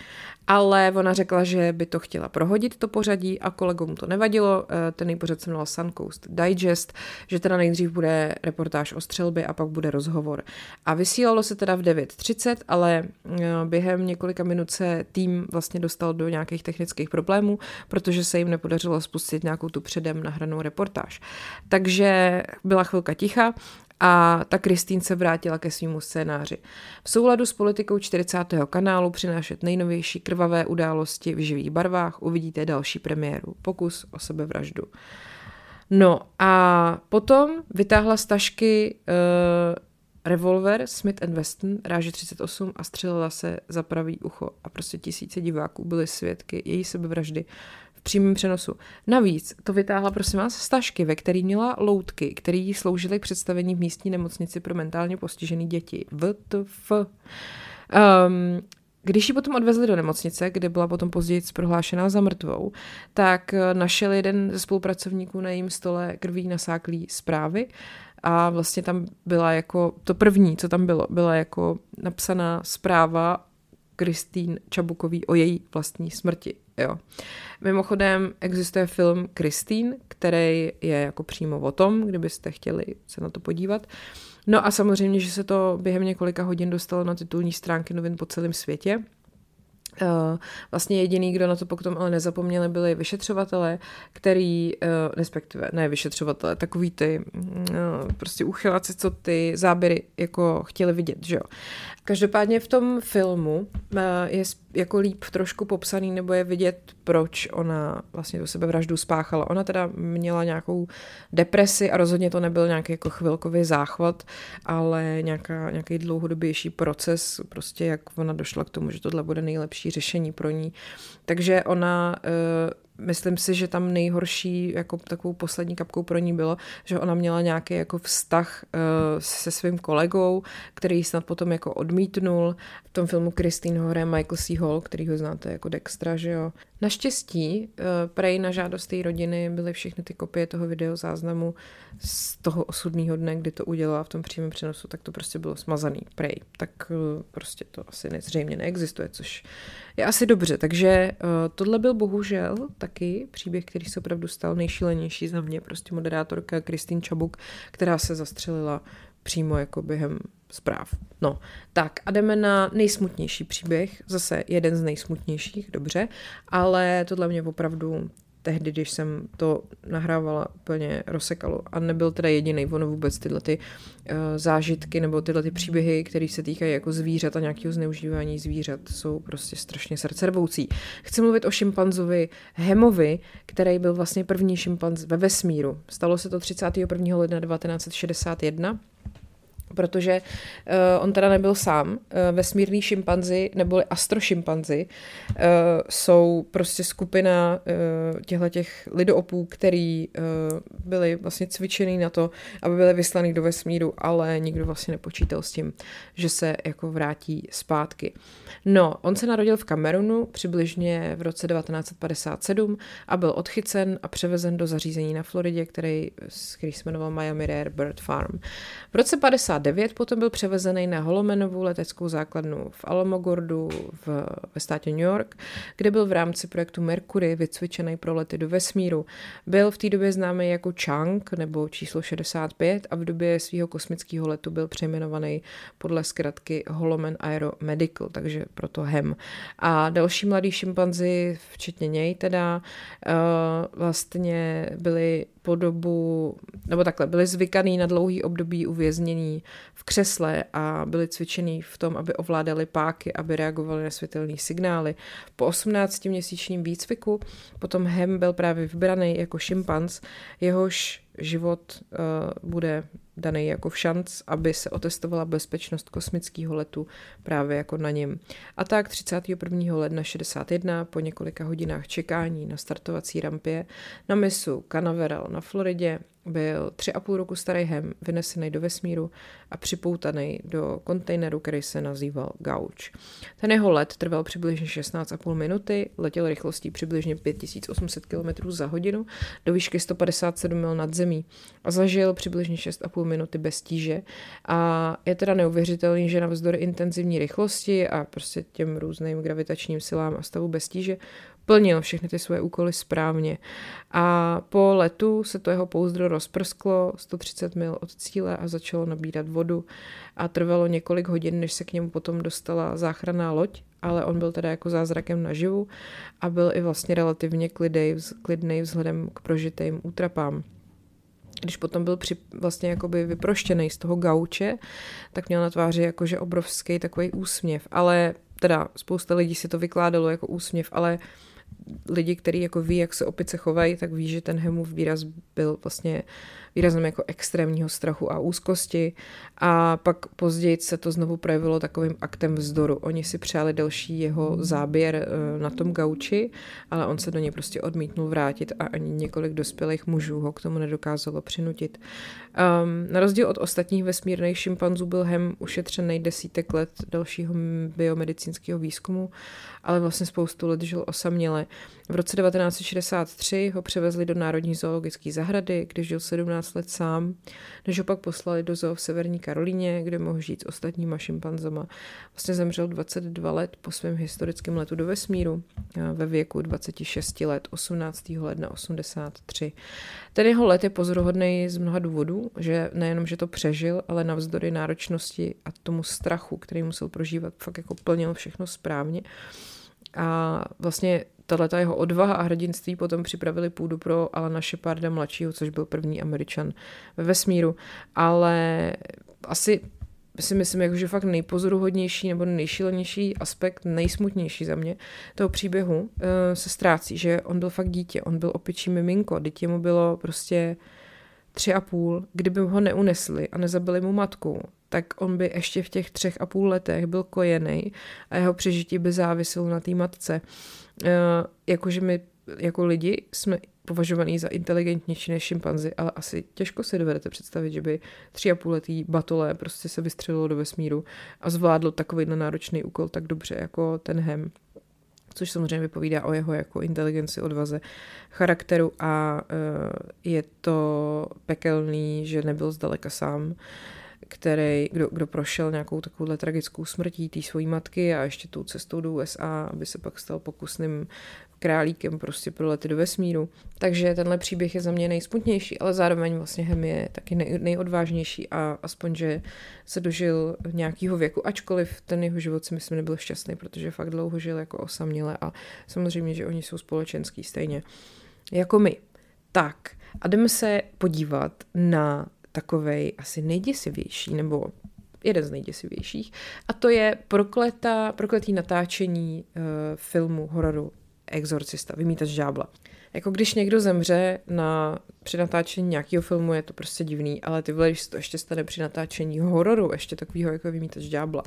ale ona řekla, že by to chtěla prohodit, to pořadí a kolegům to nevadilo. Eh, ten pořad se jmenoval Suncoast Digest, že teda nejdřív bude reportáž o střelbě a pak bude rozhovor. A vysílalo se teda v 9.30, ale eh, během několika minut se tým vlastně dostal do nějakých technických problémů, protože se jim nepodařilo spustit nějakou tu předem nahranou reportáž. Takže byla chvilka ticha a ta Kristýn se vrátila ke svýmu scénáři. V souladu s politikou 40. kanálu přinášet nejnovější krvavé události v živých barvách uvidíte další premiéru, pokus o sebevraždu. No a potom vytáhla z tašky uh, revolver Smith Wesson ráže 38 a střelila se za pravý ucho a prostě tisíce diváků byly svědky její sebevraždy přímém přenosu. Navíc to vytáhla, prosím vás, z tašky, ve který měla loutky, které jí sloužily k představení v místní nemocnici pro mentálně postižené děti. VTF. Um, když ji potom odvezli do nemocnice, kde byla potom později prohlášená za mrtvou, tak našel jeden ze spolupracovníků na jejím stole krví nasáklý zprávy a vlastně tam byla jako, to první, co tam bylo, byla jako napsaná zpráva Kristýn Čabukový o její vlastní smrti. Jo. Mimochodem existuje film Kristýn, který je jako přímo o tom, kdybyste chtěli se na to podívat. No a samozřejmě, že se to během několika hodin dostalo na titulní stránky novin po celém světě. Uh, vlastně jediný, kdo na to potom ale nezapomněli, byli vyšetřovatele, který, uh, respektive ne vyšetřovatele, takový ty uh, prostě uchyláci, co ty záběry jako chtěli vidět, že jo. Každopádně v tom filmu je jako líp trošku popsaný, nebo je vidět, proč ona vlastně do sebe vraždu spáchala. Ona teda měla nějakou depresi a rozhodně to nebyl nějaký jako chvilkový záchvat, ale nějaká, nějaký dlouhodobější proces, prostě jak ona došla k tomu, že tohle bude nejlepší řešení pro ní. Takže ona myslím si, že tam nejhorší, jako takovou poslední kapkou pro ní bylo, že ona měla nějaký jako vztah uh, se svým kolegou, který snad potom jako odmítnul. V tom filmu Christine Hore Michael C. Hall, který ho znáte jako Dextra, že jo. Naštěstí, uh, prej na žádost té rodiny byly všechny ty kopie toho videozáznamu z toho osudného dne, kdy to udělala v tom přímém přenosu, tak to prostě bylo smazaný, prej. Tak uh, prostě to asi nezřejmě neexistuje, což je asi dobře. Takže uh, tohle byl bohužel taky příběh, který se opravdu stal nejšílenější za mě. Prostě moderátorka Kristýn Čabuk, která se zastřelila přímo jako během zpráv. No, tak a jdeme na nejsmutnější příběh, zase jeden z nejsmutnějších, dobře, ale tohle mě opravdu tehdy, když jsem to nahrávala, úplně rozsekalo. A nebyl teda jediný, ono vůbec tyhle ty uh, zážitky nebo tyhle ty příběhy, které se týkají jako zvířat a nějakého zneužívání zvířat, jsou prostě strašně srdcervoucí. Chci mluvit o šimpanzovi Hemovi, který byl vlastně první šimpanz ve vesmíru. Stalo se to 31. ledna 1961 protože uh, on teda nebyl sám. Uh, vesmírní šimpanzi neboli astrošimpanzi uh, jsou prostě skupina uh, těchto těch lidoopů, který uh, byli vlastně cvičený na to, aby byli vyslaný do vesmíru, ale nikdo vlastně nepočítal s tím, že se jako vrátí zpátky. No, on se narodil v Kamerunu přibližně v roce 1957 a byl odchycen a převezen do zařízení na Floridě, který, který se jmenoval Miami Rare Bird Farm. V roce 50 1999 potom byl převezený na Holomenovu leteckou základnu v Alamogordu v, ve státě New York, kde byl v rámci projektu Mercury vycvičený pro lety do vesmíru. Byl v té době známý jako Chang nebo číslo 65 a v době svého kosmického letu byl přejmenovaný podle zkratky Holomen Aero Medical, takže proto HEM. A další mladí šimpanzi, včetně něj teda, uh, vlastně byli po dobu, nebo takhle, byli zvykaný na dlouhý období uvěznění v křesle a byli cvičení v tom, aby ovládali páky, aby reagovali na světelné signály. Po 18-měsíčním výcviku potom Hem byl právě vybraný jako šimpanz, jehož život uh, bude daný jako v šanc, aby se otestovala bezpečnost kosmického letu právě jako na něm. A tak 31. ledna 61 po několika hodinách čekání na startovací rampě na misu Canaveral na Floridě byl tři a půl roku starý hem vynesený do vesmíru a připoutaný do kontejneru, který se nazýval Gauč. Ten jeho let trval přibližně 16,5 minuty, letěl rychlostí přibližně 5800 km za hodinu do výšky 157 mil nad zemí a zažil přibližně 6,5 minuty bez tíže. A je teda neuvěřitelný, že navzdory intenzivní rychlosti a prostě těm různým gravitačním silám a stavu bez tíže plnil všechny ty svoje úkoly správně. A po letu se to jeho pouzdro rozprsklo 130 mil od cíle a začalo nabírat vodu. A trvalo několik hodin, než se k němu potom dostala záchranná loď, ale on byl teda jako zázrakem naživu a byl i vlastně relativně klidej, klidnej vzhledem k prožitým útrapám. Když potom byl při, vlastně jakoby vyproštěný z toho gauče, tak měl na tváři jakože obrovský takový úsměv, ale teda spousta lidí si to vykládalo jako úsměv, ale lidi, kteří jako ví, jak se opice chovají, tak ví, že ten Hemův výraz byl vlastně výrazem jako extrémního strachu a úzkosti a pak později se to znovu projevilo takovým aktem vzdoru. Oni si přáli další jeho záběr eh, na tom gauči, ale on se do něj prostě odmítnul vrátit a ani několik dospělých mužů ho k tomu nedokázalo přinutit. Um, na rozdíl od ostatních vesmírných šimpanzů byl Hem ušetřený desítek let dalšího biomedicínského výzkumu, ale vlastně spoustu let žil osaměle. V roce 1963 ho převezli do Národní zoologické zahrady, kde žil 17 let sám, než ho pak poslali do zoo v Severní Karolíně, kde mohl žít s ostatníma šimpanzama. Vlastně zemřel 22 let po svém historickém letu do vesmíru ve věku 26 let, 18. ledna 83. Ten jeho let je pozoruhodný z mnoha důvodů, že nejenom, že to přežil, ale navzdory náročnosti a tomu strachu, který musel prožívat, fakt jako plnil všechno správně. A vlastně tato jeho odvaha a hrdinství potom připravili půdu pro Alana Sheparda mladšího, což byl první američan ve vesmíru. Ale asi si myslím, jako, že fakt nejpozoruhodnější nebo nejšílenější aspekt, nejsmutnější za mě toho příběhu uh, se ztrácí, že on byl fakt dítě, on byl opičí miminko, dítě mu bylo prostě tři a půl, kdyby ho neunesli a nezabili mu matku, tak on by ještě v těch třech a půl letech byl kojený a jeho přežití by záviselo na té matce. Uh, jakože my jako lidi jsme považovaný za inteligentnější než šimpanzi, ale asi těžko si dovedete představit, že by tři a půl letý batole prostě se vystřelilo do vesmíru a zvládlo takový náročný úkol tak dobře jako ten Hem což samozřejmě vypovídá o jeho jako inteligenci, odvaze, charakteru a uh, je to pekelný, že nebyl zdaleka sám. Který, kdo, kdo prošel nějakou takovou tragickou smrtí té svojí matky a ještě tou cestou do USA, aby se pak stal pokusným králíkem prostě pro lety do vesmíru. Takže tenhle příběh je za mě nejsmutnější, ale zároveň vlastně Hem je taky nej, nejodvážnější a aspoň, že se dožil nějakého věku, ačkoliv ten jeho život si myslím nebyl šťastný, protože fakt dlouho žil jako osaměle a samozřejmě, že oni jsou společenský stejně jako my. Tak a jdeme se podívat na takovej asi nejděsivější, nebo jeden z nejděsivějších, a to je prokleta, prokletý natáčení uh, filmu hororu Exorcista, Vymítač ďábla. Jako když někdo zemře na, při natáčení nějakého filmu, je to prostě divný, ale ty když se to ještě stane při natáčení hororu, ještě takového jako Vymítač ďábla,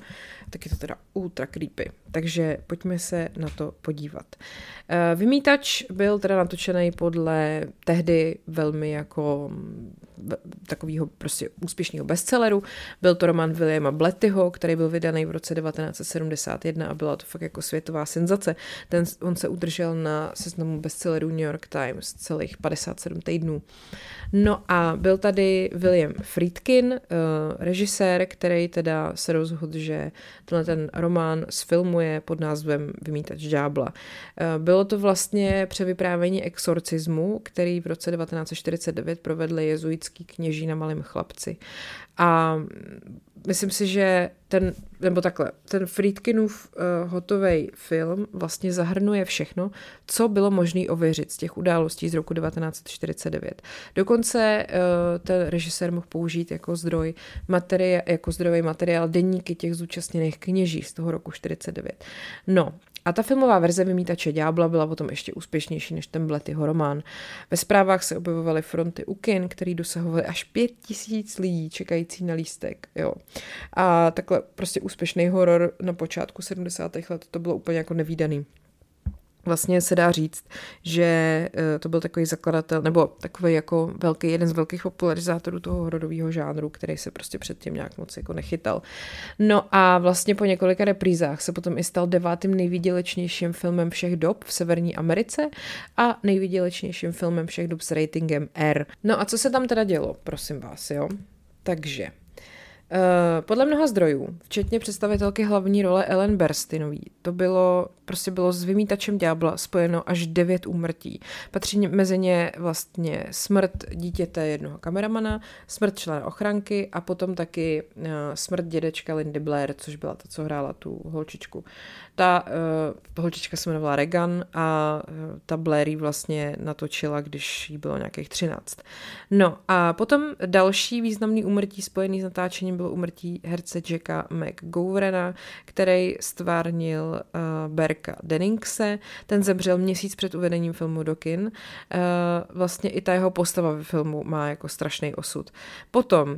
tak je to teda ultra creepy. Takže pojďme se na to podívat. Eh, Vymítač byl teda natočený podle tehdy velmi jako takového prostě úspěšného bestselleru. Byl to román Williama Blettyho, který byl vydaný v roce 1971 a byla to fakt jako světová senzace. Ten, on se udržel na seznamu bestsellerů New York Times celých 57 týdnů. No a byl tady William Friedkin, uh, režisér, který teda se rozhodl, že tenhle ten román sfilmuje pod názvem Vymítač ďábla. Uh, bylo to vlastně převyprávění exorcismu, který v roce 1949 provedli jezuitský kněží na malém chlapci. A myslím si, že ten, nebo takhle, ten Friedkinův uh, hotový film vlastně zahrnuje všechno, co bylo možné ověřit z těch událostí z roku 1949. Dokonce uh, ten režisér mohl použít jako zdroj materiál, jako zdrojový materiál denníky těch zúčastněných kněží z toho roku 49. No, a ta filmová verze Vymítače ďábla byla potom ještě úspěšnější než ten Bletyho román. Ve zprávách se objevovaly fronty u kin, který dosahovaly až pět tisíc lidí čekající na lístek. Jo. A takhle prostě úspěšný horor na počátku 70. let to bylo úplně jako nevýdaný vlastně se dá říct, že eh, to byl takový zakladatel, nebo takový jako velký, jeden z velkých popularizátorů toho hororového žánru, který se prostě předtím nějak moc jako nechytal. No a vlastně po několika reprízách se potom i stal devátým nejvýdělečnějším filmem všech dob v Severní Americe a nejvýdělečnějším filmem všech dob s ratingem R. No a co se tam teda dělo, prosím vás, jo? Takže podle mnoha zdrojů, včetně představitelky hlavní role Ellen Berstinový, to bylo, prostě bylo s vymítačem ďábla spojeno až devět úmrtí. Patří mezi ně vlastně smrt dítěte jednoho kameramana, smrt člena ochranky a potom taky uh, smrt dědečka Lindy Blair, což byla ta, co hrála tu holčičku. Ta uh, holčička se jmenovala Regan a uh, ta Blair vlastně natočila, když jí bylo nějakých 13. No a potom další významný úmrtí spojený s natáčením bylo umrtí herce Jacka McGoverna, který stvárnil uh, Berka Denningse. Ten zemřel měsíc před uvedením filmu do kin. Uh, vlastně i ta jeho postava ve filmu má jako strašný osud. Potom uh,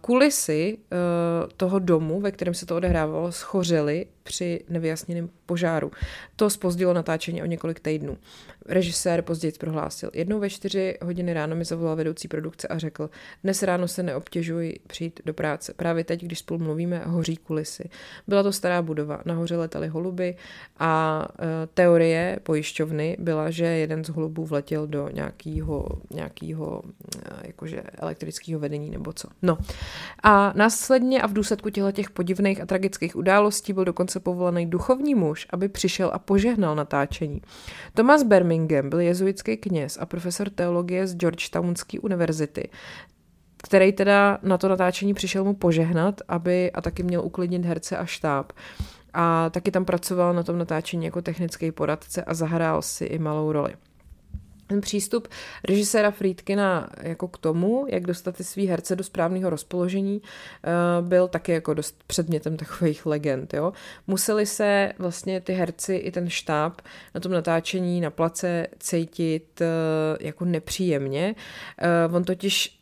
kulisy uh, toho domu, ve kterém se to odehrávalo, schořely při nevyjasněném požáru. To spozdilo natáčení o několik týdnů. Režisér později prohlásil, jednou ve čtyři hodiny ráno mi zavolal vedoucí produkce a řekl, dnes ráno se neobtěžuji přijít do práce. Právě teď, když spolu mluvíme, hoří kulisy. Byla to stará budova, nahoře letaly holuby a e, teorie pojišťovny byla, že jeden z holubů vletěl do nějakého, nějakého e, jakože elektrického vedení nebo co. No a následně a v důsledku těch podivných a tragických událostí byl dokonce povolaný duchovní muž, aby přišel a požehnal natáčení. Thomas Birmingham byl jezuitský kněz a profesor teologie z Georgetownské univerzity který teda na to natáčení přišel mu požehnat, aby a taky měl uklidnit herce a štáb. A taky tam pracoval na tom natáčení jako technický poradce a zahrál si i malou roli. Ten přístup režiséra Friedkina jako k tomu, jak dostat ty svý herce do správného rozpoložení, eh, byl taky jako dost předmětem takových legend. Jo? Museli se vlastně ty herci i ten štáb na tom natáčení na place cítit eh, jako nepříjemně. Eh, on totiž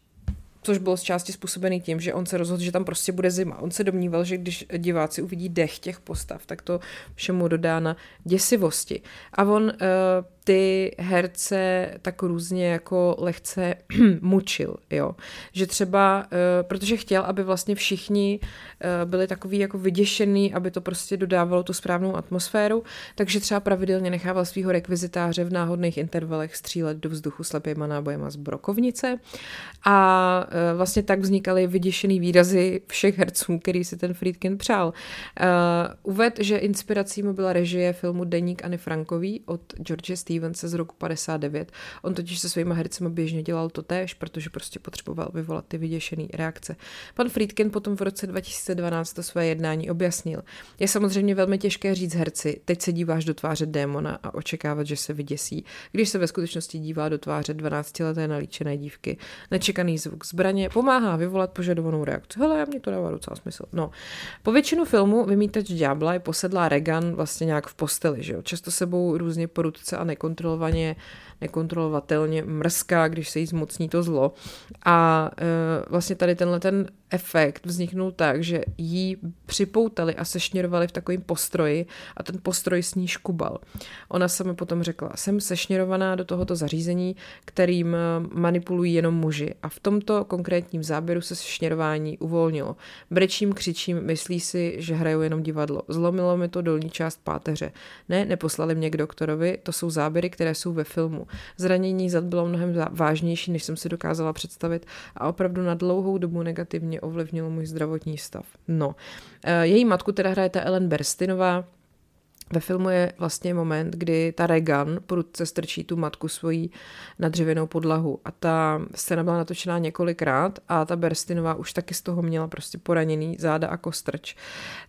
což bylo z části způsobený tím, že on se rozhodl, že tam prostě bude zima. On se domníval, že když diváci uvidí dech těch postav, tak to všemu dodá na děsivosti. A on uh, ty herce tak různě jako lehce [CLEARS THROAT] mučil, jo. Že třeba, uh, protože chtěl, aby vlastně všichni uh, byli takový jako vyděšený, aby to prostě dodávalo tu správnou atmosféru, takže třeba pravidelně nechával svého rekvizitáře v náhodných intervalech střílet do vzduchu slepýma nábojema z brokovnice a vlastně tak vznikaly vyděšený výrazy všech herců, který si ten Friedkin přál. Uh, uved, že inspirací mu byla režie filmu Deník Anny Frankový od George Stevense z roku 59. On totiž se svými hercemi běžně dělal to též, protože prostě potřeboval vyvolat ty vyděšené reakce. Pan Friedkin potom v roce 2012 to své jednání objasnil. Je samozřejmě velmi těžké říct herci, teď se díváš do tváře démona a očekávat, že se vyděsí, když se ve skutečnosti dívá do tváře 12-leté nalíčené dívky. Nečekaný zvuk zbraně pomáhá vyvolat požadovanou reakci. Hele, mě to dává docela smysl. No. Po většinu filmu Vymítač ďábla je posedlá Regan vlastně nějak v posteli, že jo? Často sebou různě porudce a nekontrolovaně nekontrolovatelně mrzká, když se jí zmocní to zlo. A e, vlastně tady tenhle ten efekt vzniknul tak, že jí připoutali a sešněrovali v takovém postroji a ten postroj s ní škubal. Ona sama potom řekla, jsem sešněrovaná do tohoto zařízení, kterým manipulují jenom muži a v tomto konkrétním záběru se sešněrování uvolnilo. Brečím, křičím, myslí si, že hrajou jenom divadlo. Zlomilo mi to dolní část páteře. Ne, neposlali mě k doktorovi, to jsou záběry, které jsou ve filmu. Zranění zad bylo mnohem vážnější, než jsem si dokázala představit a opravdu na dlouhou dobu negativně ovlivnilo můj zdravotní stav. No, eh, její matku teda hraje ta Ellen Berstinová, ve filmu je vlastně moment, kdy ta Regan prudce strčí tu matku svojí na dřevěnou podlahu a ta scéna byla natočená několikrát a ta Berstinová už taky z toho měla prostě poraněný záda a kostrč.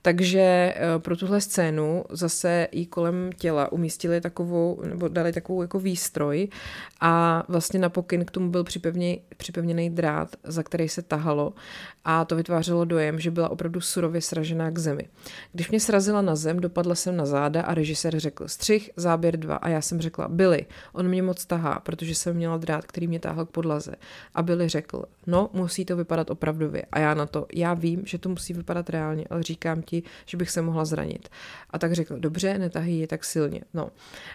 Takže eh, pro tuhle scénu zase jí kolem těla umístili takovou, nebo dali takovou jako výstroj a vlastně na pokyn k tomu byl připevněný, připevněný drát, za který se tahalo a to vytvářelo dojem, že byla opravdu surově sražená k zemi. Když mě srazila na zem, dopadla jsem na záda a režisér řekl střih, záběr dva a já jsem řekla Billy, on mě moc tahá, protože jsem měla drát, který mě táhl k podlaze. A Billy řekl, no musí to vypadat opravdově. A já na to, já vím, že to musí vypadat reálně, ale říkám ti, že bych se mohla zranit. A tak řekl, dobře, netahy je tak silně. No.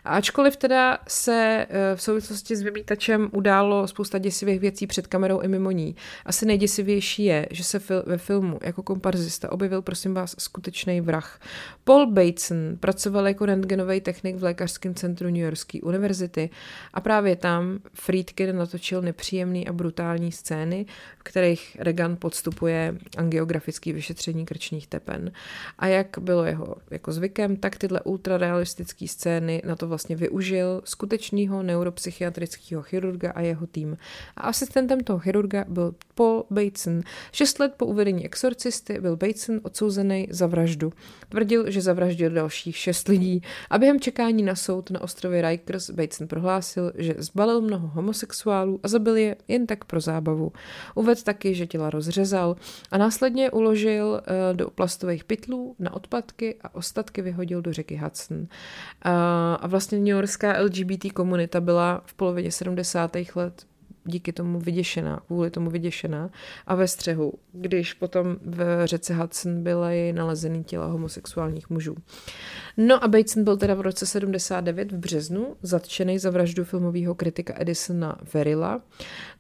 A ačkoliv teda se eh, v souvislosti s vymítačem událo spousta děsivých věcí před kamerou i mimo ní, asi nejděsivější je, že se fil- ve filmu jako komparzista objevil, prosím vás, skutečný vrah. Paul Bateson pracoval jako rentgenový technik v lékařském centru New Yorkské univerzity a právě tam Friedkin natočil nepříjemný a brutální scény, v kterých Regan podstupuje angiografické vyšetření krčních tepen. A jak bylo jeho jako zvykem, tak tyhle ultrarealistické scény na to vlastně využil skutečného neuropsychiatrického chirurga a jeho tým. A asistentem toho chirurga byl Paul Bateson. Šest let po uvedení exorcisty byl Bateson odsouzený za vraždu. Tvrdil, že zavraždil dalších šest lidí a během čekání na soud na ostrově Rikers Bateson prohlásil, že zbalil mnoho homosexuálů a zabil je jen tak pro zábavu. Uvedl taky, že těla rozřezal a následně uložil eh, do plastových pytlů na odpadky a ostatky vyhodil do řeky Hudson. A vlastně New Yorkská LGBT komunita byla v polovině 70. let díky tomu vyděšená, kvůli tomu vyděšená a ve střehu, když potom v řece Hudson byly nalezený těla homosexuálních mužů. No a Bateson byl teda v roce 79 v březnu zatčený za vraždu filmového kritika Edisona Verilla.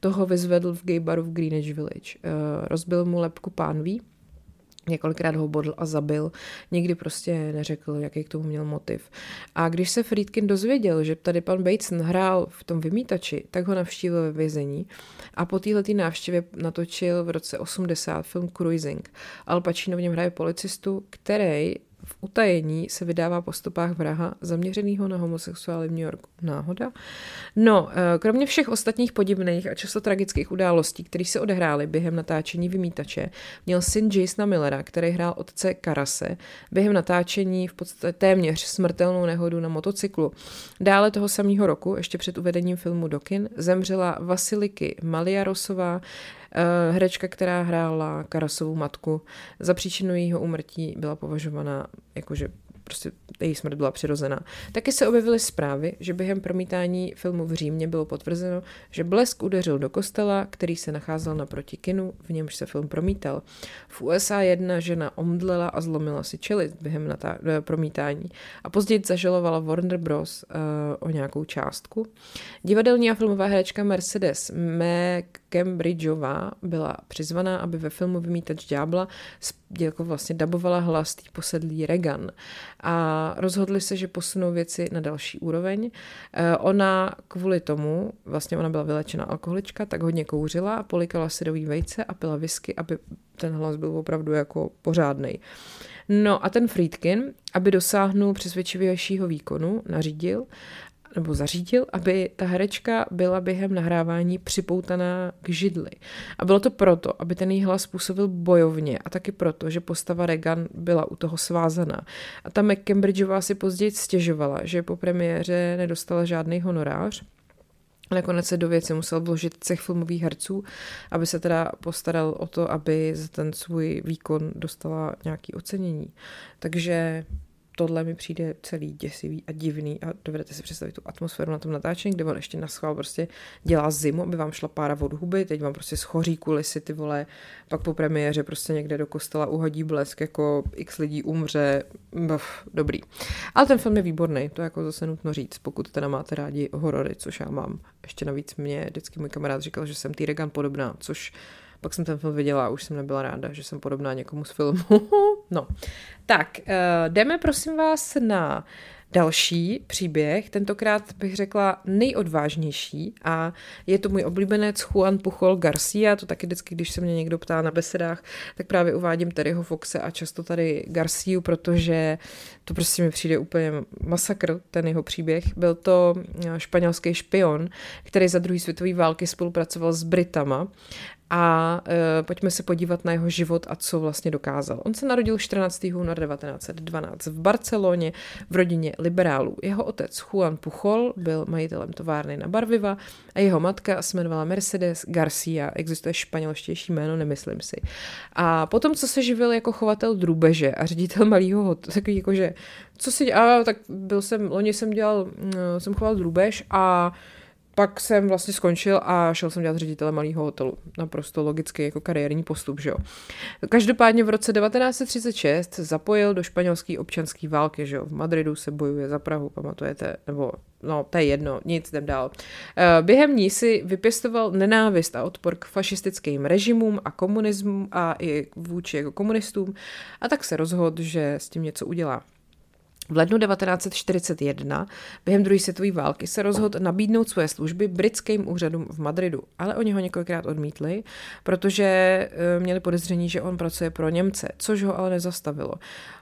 Toho vyzvedl v gay baru v Greenwich Village. Eh, rozbil mu lepku pánví, Několikrát ho bodl a zabil, nikdy prostě neřekl, jaký k tomu měl motiv. A když se Friedkin dozvěděl, že tady pan Bateson hrál v tom vymítači, tak ho navštívil ve vězení a po této návštěvě natočil v roce 80 film Cruising. Al Pacino v něm hraje policistu, který v utajení se vydává po stopách vraha zaměřeného na homosexuály v New Yorku. Náhoda? No, eh, kromě všech ostatních podivných a často tragických událostí, které se odehrály během natáčení Vymítače, měl syn Jasona Millera, který hrál otce Karase, během natáčení v podstatě téměř smrtelnou nehodu na motocyklu. Dále toho samého roku, ještě před uvedením filmu Dokin, zemřela Vasiliky Maliarosová, herečka, která hrála Karasovou matku, za příčinu jejího úmrtí byla považovaná jakože prostě její smrt byla přirozená. Taky se objevily zprávy, že během promítání filmu v Římě bylo potvrzeno, že blesk udeřil do kostela, který se nacházel naproti kinu, v němž se film promítal. V USA jedna žena omdlela a zlomila si čelist během natá- promítání a později zažalovala Warner Bros. Uh, o nějakou částku. Divadelní a filmová herečka Mercedes McCambridgeová byla přizvaná, aby ve filmu Vymítač ďábla jako vlastně dabovala hlas tý posedlý Regan. A rozhodli se, že posunou věci na další úroveň. Eh, ona kvůli tomu, vlastně ona byla vylečena alkoholička, tak hodně kouřila a polikala syrový vejce a pila whisky, aby ten hlas byl opravdu jako pořádný. No a ten Friedkin, aby dosáhnul přesvědčivějšího výkonu, nařídil, nebo zařídil, aby ta herečka byla během nahrávání připoutaná k židli. A bylo to proto, aby ten její hlas působil bojovně a taky proto, že postava Regan byla u toho svázaná. A ta McCambridgeová si později stěžovala, že po premiéře nedostala žádný honorář, Nakonec se do věci musel vložit cech filmových herců, aby se teda postaral o to, aby za ten svůj výkon dostala nějaký ocenění. Takže tohle mi přijde celý děsivý a divný a dovedete si představit tu atmosféru na tom natáčení, kde on ještě na schvál prostě dělá zimu, aby vám šla pára od huby, teď vám prostě schoří kulisy ty vole, pak po premiéře prostě někde do kostela uhodí blesk, jako x lidí umře, Buf, dobrý. Ale ten film je výborný, to jako zase nutno říct, pokud teda máte rádi horory, což já mám. Ještě navíc mě vždycky můj kamarád říkal, že jsem tý Regan podobná, což pak jsem ten film viděla a už jsem nebyla ráda, že jsem podobná někomu z filmu. [LAUGHS] no, tak, uh, jdeme prosím vás na další příběh, tentokrát bych řekla nejodvážnější a je to můj oblíbenec Juan Puchol Garcia, to taky vždycky, když se mě někdo ptá na besedách, tak právě uvádím Terryho Foxe a často tady Garciu, protože to prostě mi přijde úplně masakr, ten jeho příběh. Byl to španělský špion, který za druhý světové války spolupracoval s Britama a e, pojďme se podívat na jeho život a co vlastně dokázal. On se narodil 14. února 1912 v Barceloně v rodině liberálů. Jeho otec Juan Puchol byl majitelem továrny na barviva a jeho matka se jmenovala Mercedes Garcia. Existuje španělštější jméno, nemyslím si. A potom, co se živil jako chovatel drůbeže a ředitel malého hotelu, takový jakože, co si dělal, tak byl jsem, loni jsem dělal, mm, jsem choval drůbež a pak jsem vlastně skončil a šel jsem dělat ředitele malého hotelu. Naprosto logický jako kariérní postup, že jo. Každopádně v roce 1936 zapojil do španělské občanské války, že jo. V Madridu se bojuje za Prahu, pamatujete? Nebo, no, to je jedno, nic, jdem dál. Eh, během ní si vypěstoval nenávist a odpor k fašistickým režimům a komunismu a i vůči jako komunistům a tak se rozhodl, že s tím něco udělá. V lednu 1941 během druhé světové války se rozhodl nabídnout své služby britským úřadům v Madridu, ale oni ho několikrát odmítli, protože eh, měli podezření, že on pracuje pro Němce, což ho ale nezastavilo.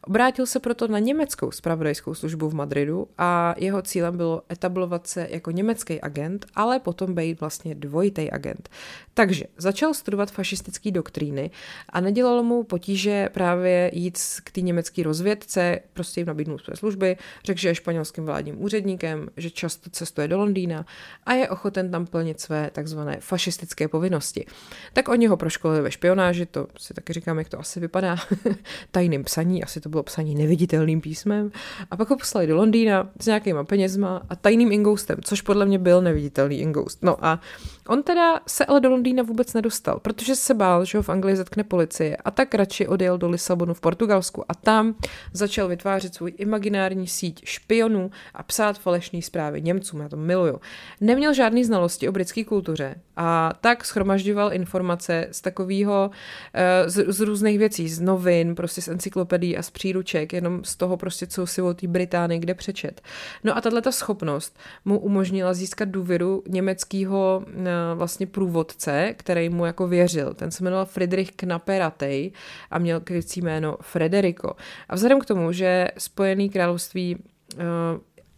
Obrátil se proto na německou spravodajskou službu v Madridu a jeho cílem bylo etablovat se jako německý agent, ale potom být vlastně dvojitý agent. Takže začal studovat fašistické doktríny a nedělalo mu potíže právě jít k té německé rozvědce, prostě jim nabídnout služby, řekl, že je španělským vládním úředníkem, že často cestuje do Londýna a je ochoten tam plnit své takzvané fašistické povinnosti. Tak oni ho proškolili ve špionáži, to si taky říkám, jak to asi vypadá, [LAUGHS] tajným psaní, asi to bylo psaní neviditelným písmem, a pak ho poslali do Londýna s nějakýma penězma a tajným ingoustem, což podle mě byl neviditelný ingoust. No a on teda se ale do Londýna vůbec nedostal, protože se bál, že ho v Anglii zatkne policie a tak radši odjel do Lisabonu v Portugalsku a tam začal vytvářet svůj imaginární síť špionů a psát falešné zprávy Němcům, já to miluju. Neměl žádný znalosti o britské kultuře a tak schromažďoval informace z takového, eh, z, z různých věcí, z novin, prostě z encyklopedií a z příruček, jenom z toho prostě, co si o té Británii kde přečet. No a tato schopnost mu umožnila získat důvěru německého eh, vlastně průvodce, který mu jako věřil. Ten se jmenoval Friedrich Knaperatej a měl krycí jméno Frederico. A vzhledem k tomu, že Spojený království eh,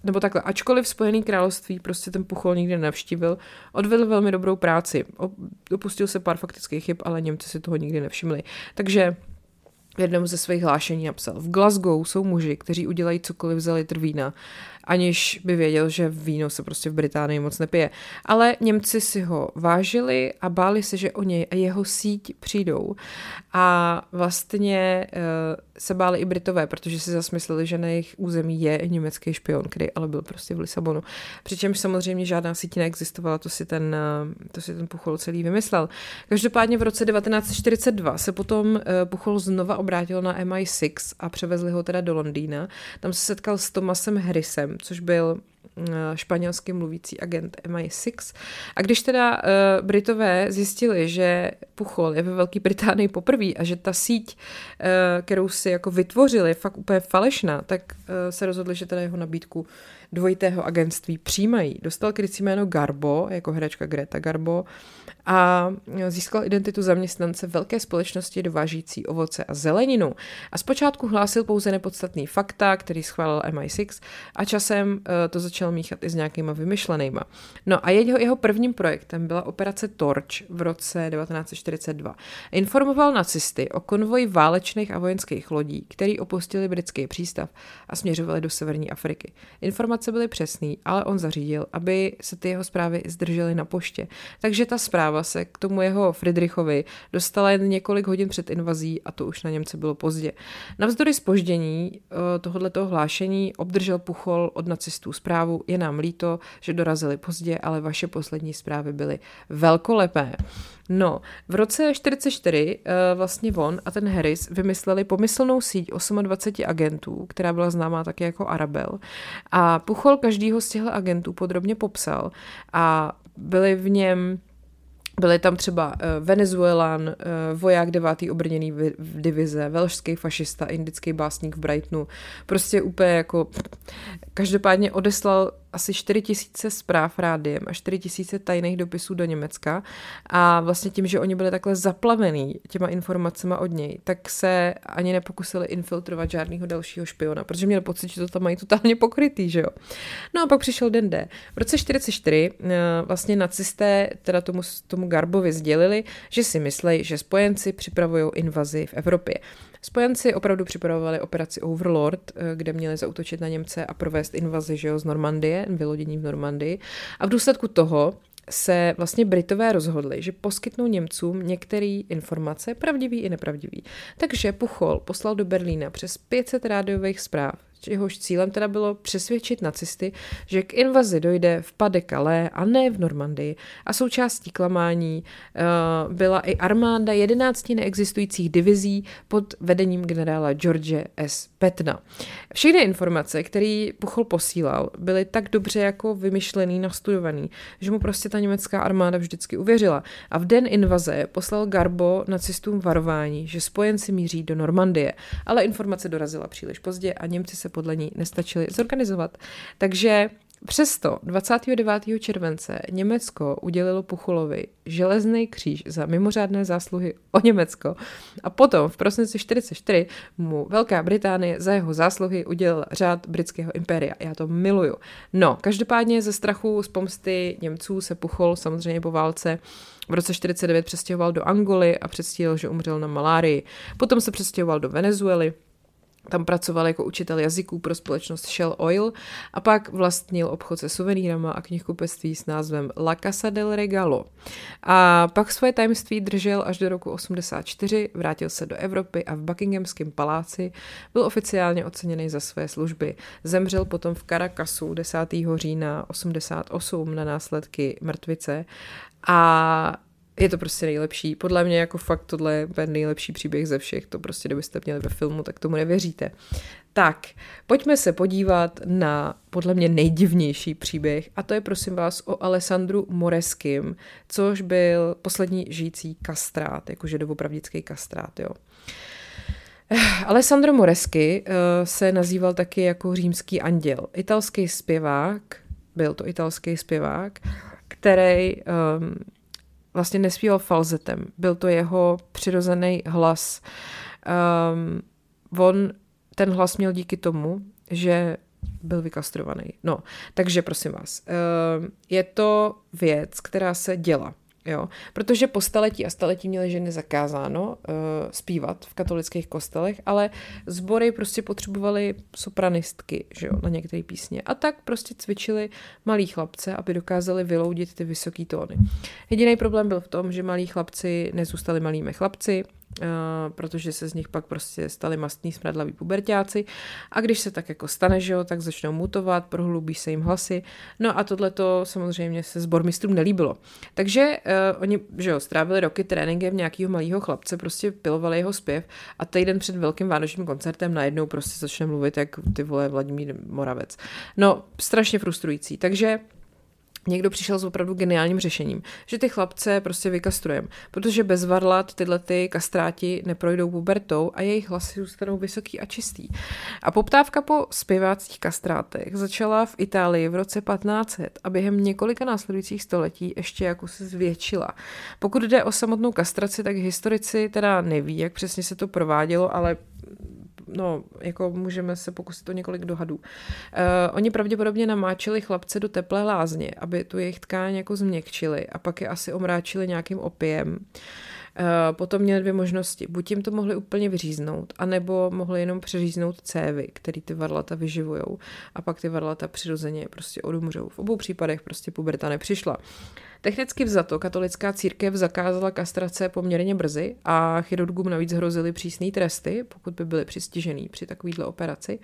nebo takhle, ačkoliv Spojený království prostě ten puchol nikdy navštívil, odvedl velmi dobrou práci. Dopustil se pár faktických chyb, ale Němci si toho nikdy nevšimli. Takže v jednom ze svých hlášení napsal, v Glasgow jsou muži, kteří udělají cokoliv za litr vína aniž by věděl, že víno se prostě v Británii moc nepije. Ale Němci si ho vážili a báli se, že o něj a jeho síť přijdou. A vlastně uh, se báli i Britové, protože si zasmysleli, že na jejich území je německý špion, který ale byl prostě v Lisabonu. Přičemž samozřejmě žádná síť neexistovala, to si ten, uh, to si ten Puchol celý vymyslel. Každopádně v roce 1942 se potom uh, Puchol znova obrátil na MI6 a převezli ho teda do Londýna. Tam se setkal s Thomasem Harrisem, což byl španělsky mluvící agent MI6. A když teda uh, Britové zjistili, že Puchol je ve Velké Británii poprvé a že ta síť, uh, kterou si jako vytvořili, je fakt úplně falešná, tak uh, se rozhodli, že teda jeho nabídku dvojitého agentství přijímají. Dostal krycí jméno Garbo, jako herečka Greta Garbo, a získal identitu zaměstnance velké společnosti dovážící ovoce a zeleninu. A zpočátku hlásil pouze nepodstatný fakta, který schválil MI6 a časem uh, to začal míchat i s nějakýma vymyšlenýma. No a jeho, jeho prvním projektem byla operace Torch v roce 1942. Informoval nacisty o konvoji válečných a vojenských lodí, který opustili britský přístav a směřovali do severní Afriky. Informace byly přesné, ale on zařídil, aby se ty jeho zprávy zdržely na poště. Takže ta zpráva zpráva se k tomu jeho Friedrichovi dostala jen několik hodin před invazí a to už na Němce bylo pozdě. Navzdory spoždění eh, tohoto hlášení obdržel Puchol od nacistů zprávu, je nám líto, že dorazili pozdě, ale vaše poslední zprávy byly velkolepé. No, v roce 44 eh, vlastně on a ten Harris vymysleli pomyslnou síť 28 agentů, která byla známá také jako Arabel. A Puchol každýho z těchto agentů podrobně popsal a byly v něm byli tam třeba uh, Venezuelan, uh, voják devátý obrněný divize, velšský fašista, indický básník v Brightonu. Prostě úplně jako... Každopádně odeslal asi 4 tisíce zpráv rádiem a 4 tisíce tajných dopisů do Německa a vlastně tím, že oni byli takhle zaplavený těma informacemi od něj, tak se ani nepokusili infiltrovat žádného dalšího špiona, protože měli pocit, že to tam mají totálně pokrytý, že jo. No a pak přišel den D. V roce 44 eh, vlastně nacisté teda tomu, tomu Garbovi sdělili, že si myslí, že spojenci připravují invazi v Evropě. Spojenci opravdu připravovali operaci Overlord, eh, kde měli zautočit na Němce a provést invazi že jo, z Normandie, vylodění v Normandii. A v důsledku toho se vlastně Britové rozhodli, že poskytnou Němcům některé informace, pravdivý i nepravdivý. Takže Puchol poslal do Berlína přes 500 rádiových zpráv jehož cílem teda bylo přesvědčit nacisty, že k invazi dojde v Pas de Calais a ne v Normandii a součástí klamání uh, byla i armáda 11 neexistujících divizí pod vedením generála George S. Petna. Všechny informace, které Puchol posílal, byly tak dobře jako vymyšlený, nastudovaný, že mu prostě ta německá armáda vždycky uvěřila. A v den invaze poslal Garbo nacistům varování, že spojenci míří do Normandie, ale informace dorazila příliš pozdě a Němci se podle ní nestačili zorganizovat. Takže Přesto 29. července Německo udělilo Puchulovi železný kříž za mimořádné zásluhy o Německo a potom v prosinci 44 mu Velká Británie za jeho zásluhy udělala řád britského impéria. Já to miluju. No, každopádně ze strachu z pomsty Němců se Puchol samozřejmě po válce v roce 49 přestěhoval do Angoly a předstíral, že umřel na malárii. Potom se přestěhoval do Venezuely, tam pracoval jako učitel jazyků pro společnost Shell Oil a pak vlastnil obchod se suvenýrama a knihkupectví s názvem La Casa del Regalo. A pak svoje tajemství držel až do roku 84, vrátil se do Evropy a v Buckinghamském paláci byl oficiálně oceněný za své služby. Zemřel potom v Caracasu 10. října 88 na následky mrtvice a je to prostě nejlepší. Podle mě jako fakt tohle je nejlepší příběh ze všech. To prostě, kdybyste měli ve filmu, tak tomu nevěříte. Tak, pojďme se podívat na podle mě nejdivnější příběh a to je prosím vás o Alessandru Moreským, což byl poslední žijící kastrát, jakože doopravdický kastrát, jo. Alessandro Moresky uh, se nazýval taky jako římský anděl. Italský zpěvák, byl to italský zpěvák, který um, vlastně nespíval falzetem. Byl to jeho přirozený hlas. Um, on ten hlas měl díky tomu, že byl vykastrovaný. No, takže prosím vás, um, je to věc, která se děla. Jo? Protože po staletí a staletí měly ženy zakázáno uh, zpívat v katolických kostelech, ale sbory prostě potřebovaly sopranistky že jo, na některé písně. A tak prostě cvičili malí chlapce, aby dokázali vyloudit ty vysoké tóny. Jediný problém byl v tom, že malí chlapci nezůstali malými chlapci, protože se z nich pak prostě stali mastní smradlaví pubertáci a když se tak jako stane, že jo, tak začnou mutovat, prohlubí se jim hlasy, no a tohle to samozřejmě se sbormistrům nelíbilo. Takže uh, oni, že jo, strávili roky tréninkem nějakého malého chlapce, prostě pilovali jeho zpěv a týden před velkým vánočním koncertem najednou prostě začne mluvit jak ty vole Vladimír Moravec. No, strašně frustrující. Takže někdo přišel s opravdu geniálním řešením, že ty chlapce prostě vykastrujeme, protože bez varlat tyhle ty kastráti neprojdou pubertou a jejich hlasy zůstanou vysoký a čistý. A poptávka po zpěvácích kastrátech začala v Itálii v roce 1500 a během několika následujících století ještě jako se zvětšila. Pokud jde o samotnou kastraci, tak historici teda neví, jak přesně se to provádělo, ale no, jako můžeme se pokusit o několik dohadů. Uh, oni pravděpodobně namáčeli chlapce do teplé lázně, aby tu jejich tkáň jako změkčili a pak je asi omráčili nějakým opiem. Uh, potom měli dvě možnosti. Buď jim to mohli úplně vyříznout, anebo mohli jenom přeříznout cévy, který ty varlata vyživujou a pak ty varlata přirozeně prostě odumřou. V obou případech prostě puberta nepřišla. Technicky vzato katolická církev zakázala kastrace poměrně brzy a chirurgům navíc hrozily přísné tresty, pokud by byli přistižený při takovýhle operaci.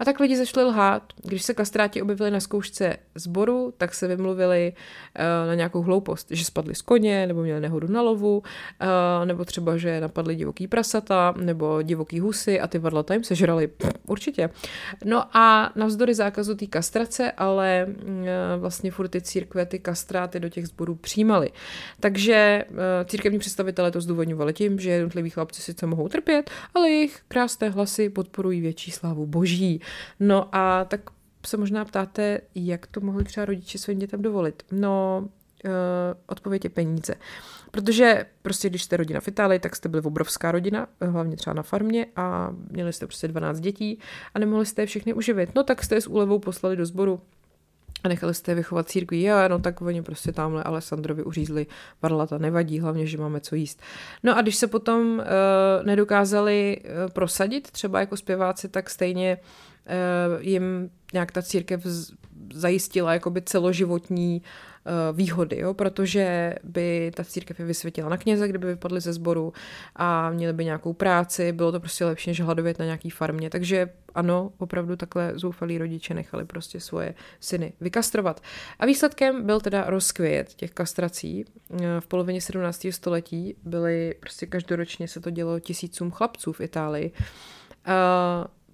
A tak lidi začali lhát. Když se kastráti objevili na zkoušce sboru, tak se vymluvili uh, na nějakou hloupost, že spadli z koně, nebo měli nehodu na lovu, uh, nebo třeba, že napadli divoký prasata, nebo divoký husy a ty varlata jim sežrali. Určitě. No a navzdory zákazu té kastrace, ale uh, vlastně furt ty církve ty kastráty do těch sborů přijímali. Takže uh, církevní představitelé to zdůvodňovali tím, že jednotliví chlapci sice mohou trpět, ale jejich krásné hlasy podporují větší slávu boží. No a tak se možná ptáte, jak to mohli třeba rodiče svým dětem dovolit. No, uh, odpověď je peníze. Protože prostě, když jste rodina v Itálii, tak jste byli obrovská rodina, hlavně třeba na farmě a měli jste prostě 12 dětí a nemohli jste je všechny uživit. No tak jste je s úlevou poslali do sboru a nechali jste je vychovat církví. Jo, no tak oni prostě tamhle Alessandrovi uřízli varlata, nevadí, hlavně, že máme co jíst. No a když se potom uh, nedokázali uh, prosadit třeba jako zpěváci, tak stejně uh, Eh, jim nějak ta církev zajistila jakoby celoživotní eh, výhody, jo? protože by ta církev je vysvětila na kněze, kdyby vypadli ze sboru a měli by nějakou práci, bylo to prostě lepší, než hladovět na nějaký farmě. Takže ano, opravdu takhle zoufalí rodiče nechali prostě svoje syny vykastrovat. A výsledkem byl teda rozkvět těch kastrací. Eh, v polovině 17. století byly prostě každoročně se to dělo tisícům chlapců v Itálii.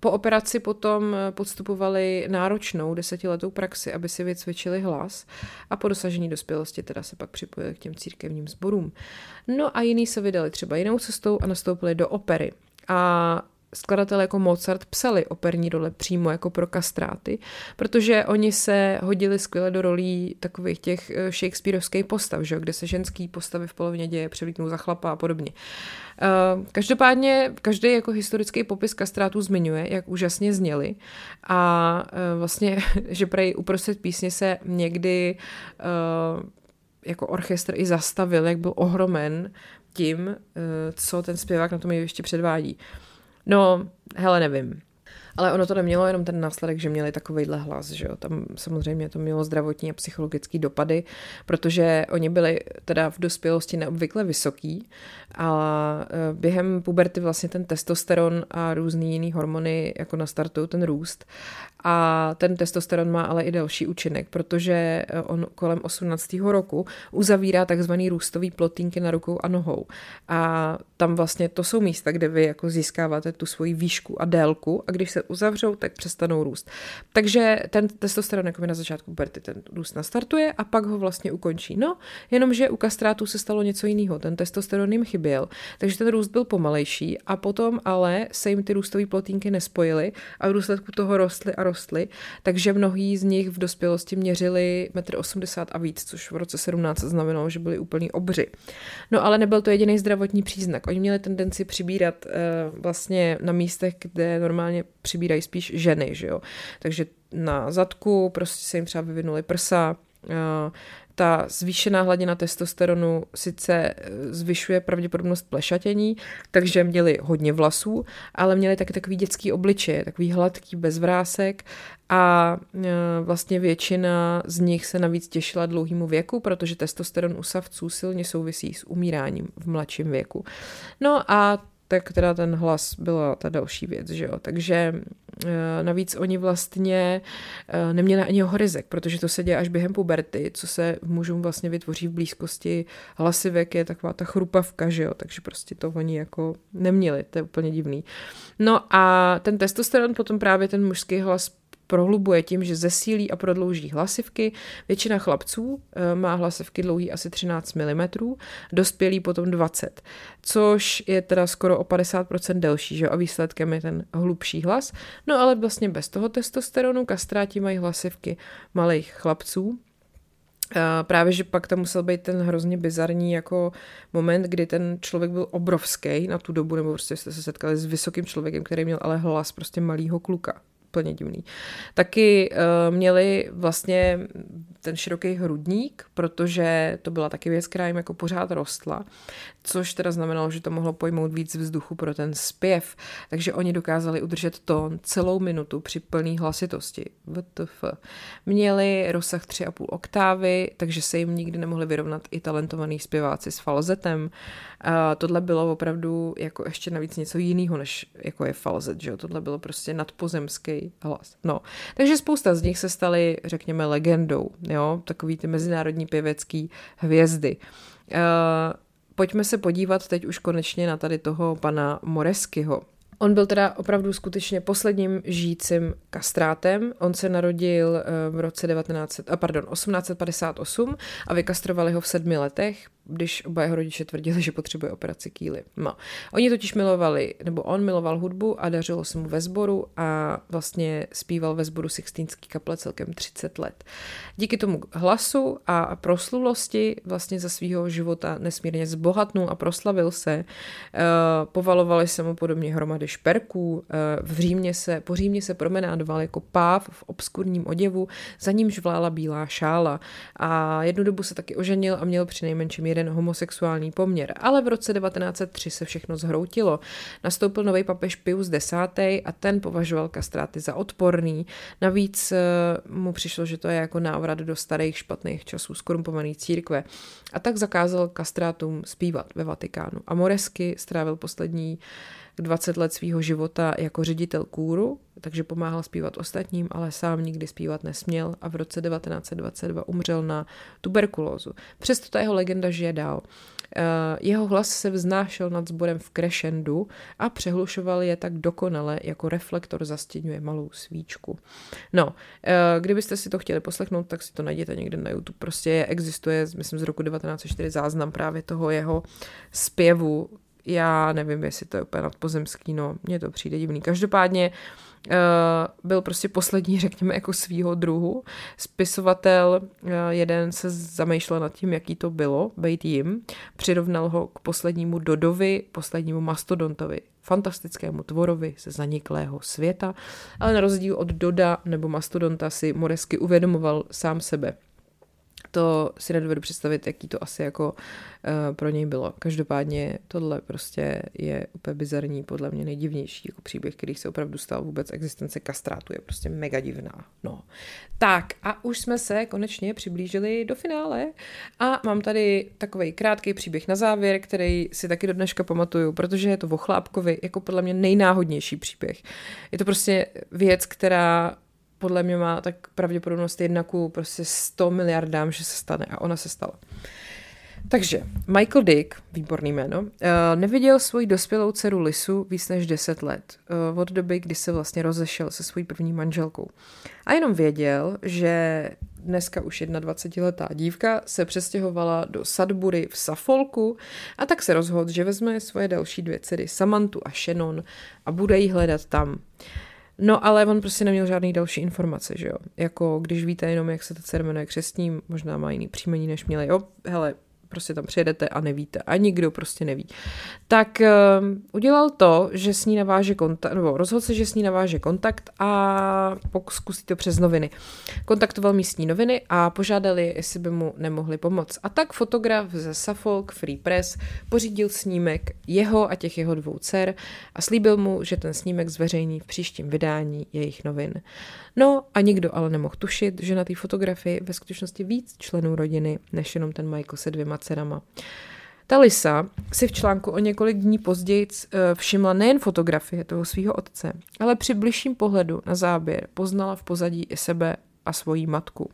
Po operaci potom eh, podstupovali náročnou desetiletou praxi, aby si vycvičili hlas a po dosažení dospělosti teda se pak připojili k těm církevním sborům. No a jiní se vydali třeba jinou cestou a nastoupili do opery. A skladatelé jako Mozart psali operní role přímo jako pro kastráty, protože oni se hodili skvěle do rolí takových těch eh, shakespeareovských postav, že? kde se ženský postavy v polovině děje převlíknou za chlapa a podobně. Eh, každopádně každý jako historický popis kastrátů zmiňuje, jak úžasně zněli a eh, vlastně, [LAUGHS] že prej uprostřed písně se někdy jako orchestr i zastavil, jak byl ohromen tím, co ten zpěvák na tom ještě předvádí. No, hele, nevím. Ale ono to nemělo jenom ten následek, že měli takovýhle hlas, že jo. Tam samozřejmě to mělo zdravotní a psychologické dopady, protože oni byli teda v dospělosti neobvykle vysoký a e, během puberty vlastně ten testosteron a různý jiný hormony jako nastartují ten růst a ten testosteron má ale i další účinek, protože e, on kolem 18. roku uzavírá takzvaný růstový plotínky na rukou a nohou a tam vlastně to jsou místa, kde vy jako získáváte tu svoji výšku a délku a když se uzavřou, tak přestanou růst. Takže ten testosteron jako na začátku puberty ten růst nastartuje a pak ho vlastně ukončí. No, jenomže u kastrátů se stalo něco jiného. Ten testosteron jim chyběl, takže ten růst byl pomalejší a potom ale se jim ty růstové plotínky nespojily a v důsledku toho rostly a rostly, takže mnohý z nich v dospělosti měřili 1,80 m a víc, což v roce 17 znamenalo, že byli úplný obři. No ale nebyl to jediný zdravotní příznak. Oni měli tendenci přibírat uh, vlastně na místech, kde normálně přibírají spíš ženy, že jo. Takže na zadku prostě se jim třeba vyvinuly prsa, ta zvýšená hladina testosteronu sice eh, zvyšuje pravděpodobnost plešatění, takže měli hodně vlasů, ale měli taky takový dětský obličeje, takový hladký, bez vrásek a eh, vlastně většina z nich se navíc těšila dlouhému věku, protože testosteron u savců silně souvisí s umíráním v mladším věku. No a tak teda ten hlas byla ta další věc, že jo. Takže e, navíc oni vlastně e, neměli ani horizek, protože to se děje až během puberty, co se mužům vlastně vytvoří v blízkosti hlasivek, je taková ta chrupavka, že jo, takže prostě to oni jako neměli, to je úplně divný. No a ten testosteron potom právě ten mužský hlas prohlubuje tím, že zesílí a prodlouží hlasivky. Většina chlapců eh, má hlasivky dlouhý asi 13 mm, dospělý potom 20, což je teda skoro o 50% delší, že? a výsledkem je ten hlubší hlas. No ale vlastně bez toho testosteronu kastráti mají hlasivky malých chlapců, Právě, že pak tam musel být ten hrozně bizarní jako moment, kdy ten člověk byl obrovský na tu dobu, nebo prostě jste se setkali s vysokým člověkem, který měl ale hlas prostě malého kluka úplně divný. Taky uh, měli vlastně ten široký hrudník, protože to byla taky věc, která jim jako pořád rostla, což teda znamenalo, že to mohlo pojmout víc vzduchu pro ten zpěv, takže oni dokázali udržet tón celou minutu při plné hlasitosti. VTF. Měli rozsah 3,5 oktávy, takže se jim nikdy nemohli vyrovnat i talentovaný zpěváci s falzetem. A tohle bylo opravdu jako ještě navíc něco jiného, než jako je falzet, že jo? Tohle bylo prostě nadpozemský hlas. No, takže spousta z nich se staly, řekněme, legendou, jo? Takový ty mezinárodní pěvecký hvězdy. Uh, pojďme se podívat teď už konečně na tady toho pana Moreskyho. On byl teda opravdu skutečně posledním žijícím kastrátem. On se narodil eh, v roce 19, pardon, 1858 a vykastrovali ho v sedmi letech když oba jeho rodiče tvrdili, že potřebuje operaci kýly. No. Oni totiž milovali, nebo on miloval hudbu a dařilo se mu ve sboru a vlastně zpíval ve sboru Sixtínský kaple celkem 30 let. Díky tomu hlasu a proslulosti vlastně za svého života nesmírně zbohatnul a proslavil se. Uh, povalovali se mu podobně hromady šperků, uh, v Římě se, po Římě se promenádoval jako páv v obskurním oděvu, za nímž vlála bílá šála a jednu dobu se taky oženil a měl při nejmenším jeden homosexuální poměr, ale v roce 1903 se všechno zhroutilo. Nastoupil nový papež Pius X. a ten považoval kastráty za odporný. Navíc eh, mu přišlo, že to je jako návrat do starých špatných časů skorumpované církve. A tak zakázal kastrátům zpívat ve Vatikánu. A Moresky strávil poslední 20 let svého života jako ředitel kůru, takže pomáhal zpívat ostatním, ale sám nikdy zpívat nesměl a v roce 1922 umřel na tuberkulózu. Přesto ta jeho legenda žije dál. Eh, jeho hlas se vznášel nad sborem v crescendu a přehlušoval je tak dokonale, jako reflektor zastěňuje malou svíčku. No, eh, kdybyste si to chtěli poslechnout, tak si to najděte někde na YouTube. Prostě existuje, myslím, z roku 1904 záznam právě toho jeho zpěvu, já nevím, jestli to je úplně nadpozemský, no, mně to přijde divný. Každopádně uh, byl prostě poslední, [LAUGHS] řekněme, jako svýho druhu. Spisovatel uh, jeden se zamýšlel nad tím, jaký to bylo, být jim. Přirovnal ho k poslednímu Dodovi, poslednímu Mastodontovi, fantastickému tvorovi ze zaniklého světa, ale na rozdíl od Doda nebo Mastodonta si Moresky uvědomoval sám sebe to si nedovedu představit, jaký to asi jako uh, pro něj bylo. Každopádně tohle prostě je úplně bizarní, podle mě nejdivnější jako příběh, který se opravdu stal vůbec existence kastrátu, je prostě mega divná. No. Tak a už jsme se konečně přiblížili do finále a mám tady takový krátký příběh na závěr, který si taky do dneška pamatuju, protože je to o Chlápkovi jako podle mě nejnáhodnější příběh. Je to prostě věc, která podle mě má tak pravděpodobnost jedna ku prostě 100 miliardám, že se stane a ona se stala. Takže Michael Dick, výborný jméno, eh, neviděl svoji dospělou dceru Lisu víc než 10 let, eh, od doby, kdy se vlastně rozešel se svojí první manželkou. A jenom věděl, že dneska už 21-letá dívka se přestěhovala do Sudbury v Suffolku a tak se rozhodl, že vezme svoje další dvě dcery Samantu a Shannon a bude jí hledat tam. No ale on prostě neměl žádný další informace, že jo. Jako když víte jenom, jak se ta dcera jmenuje křestním, možná má jiný příjmení, než měli. Jo, hele, prostě tam přijedete a nevíte a nikdo prostě neví. Tak uh, udělal to, že s ní naváže kontakt, nebo rozhodl se, že s ní naváže kontakt a zkusí to přes noviny. Kontaktoval místní noviny a požádali, jestli by mu nemohli pomoct. A tak fotograf ze Suffolk Free Press pořídil snímek jeho a těch jeho dvou dcer a slíbil mu, že ten snímek zveřejní v příštím vydání jejich novin. No a nikdo ale nemohl tušit, že na té fotografii ve skutečnosti víc členů rodiny, než jenom ten Michael se dvěma dcerama. Ta Lisa si v článku o několik dní později eh, všimla nejen fotografie toho svého otce, ale při bližším pohledu na záběr poznala v pozadí i sebe a svoji matku.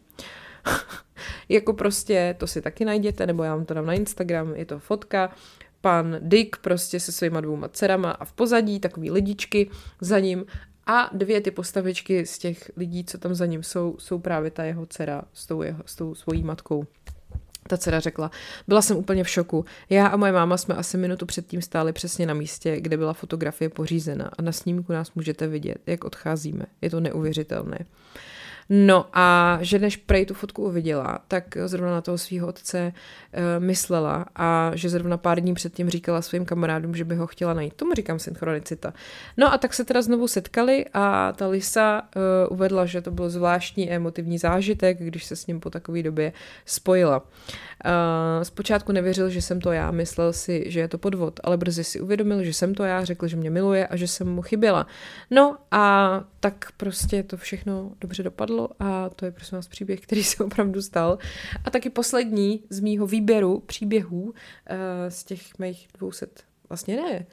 [LAUGHS] jako prostě, to si taky najděte, nebo já vám to dám na Instagram, je to fotka, pan Dick prostě se svýma dvouma dcerama a v pozadí takový lidičky za ním a dvě ty postavičky z těch lidí, co tam za ním jsou, jsou právě ta jeho dcera s tou, jeho, s tou svojí matkou. Ta dcera řekla, byla jsem úplně v šoku. Já a moje máma jsme asi minutu předtím stáli přesně na místě, kde byla fotografie pořízena a na snímku nás můžete vidět, jak odcházíme. Je to neuvěřitelné. No a že než prej tu fotku uviděla, tak zrovna na toho svého otce uh, myslela a že zrovna pár dní předtím říkala svým kamarádům, že by ho chtěla najít. Tomu říkám synchronicita. No a tak se teda znovu setkali a ta Lisa uh, uvedla, že to byl zvláštní emotivní zážitek, když se s ním po takové době spojila. Uh, zpočátku nevěřil, že jsem to já, myslel si, že je to podvod, ale brzy si uvědomil, že jsem to já, řekl, že mě miluje a že jsem mu chyběla. No a tak prostě to všechno dobře dopadlo a to je prosím vás příběh, který se opravdu stal. A taky poslední z mýho výběru příběhů uh, z těch mých 200, vlastně ne,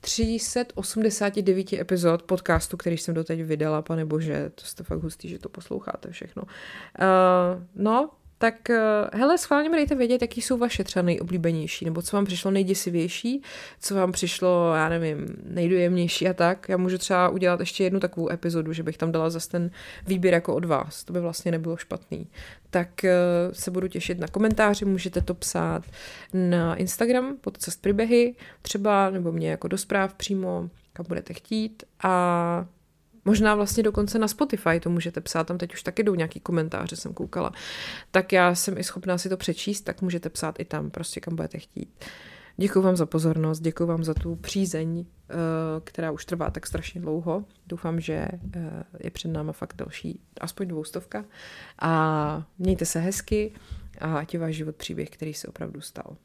389 epizod podcastu, který jsem doteď vydala, pane bože, to jste fakt hustý, že to posloucháte všechno. Uh, no, tak eh, hele, schválně mi dejte vědět, jaký jsou vaše třeba nejoblíbenější, nebo co vám přišlo nejděsivější, co vám přišlo, já nevím, nejdojemnější a tak. Já můžu třeba udělat ještě jednu takovou epizodu, že bych tam dala zase ten výběr jako od vás. To by vlastně nebylo špatný. Tak eh, se budu těšit na komentáři, můžete to psát na Instagram pod cest příběhy třeba, nebo mě jako do zpráv přímo, kam budete chtít. A Možná vlastně dokonce na Spotify to můžete psát, tam teď už taky jdou nějaký komentáře, jsem koukala. Tak já jsem i schopná si to přečíst, tak můžete psát i tam, prostě kam budete chtít. Děkuji vám za pozornost, děkuji vám za tu přízeň, eh, která už trvá tak strašně dlouho. Doufám, že eh, je před náma fakt další, aspoň dvoustovka. A mějte se hezky a ať je váš život příběh, který se opravdu stal.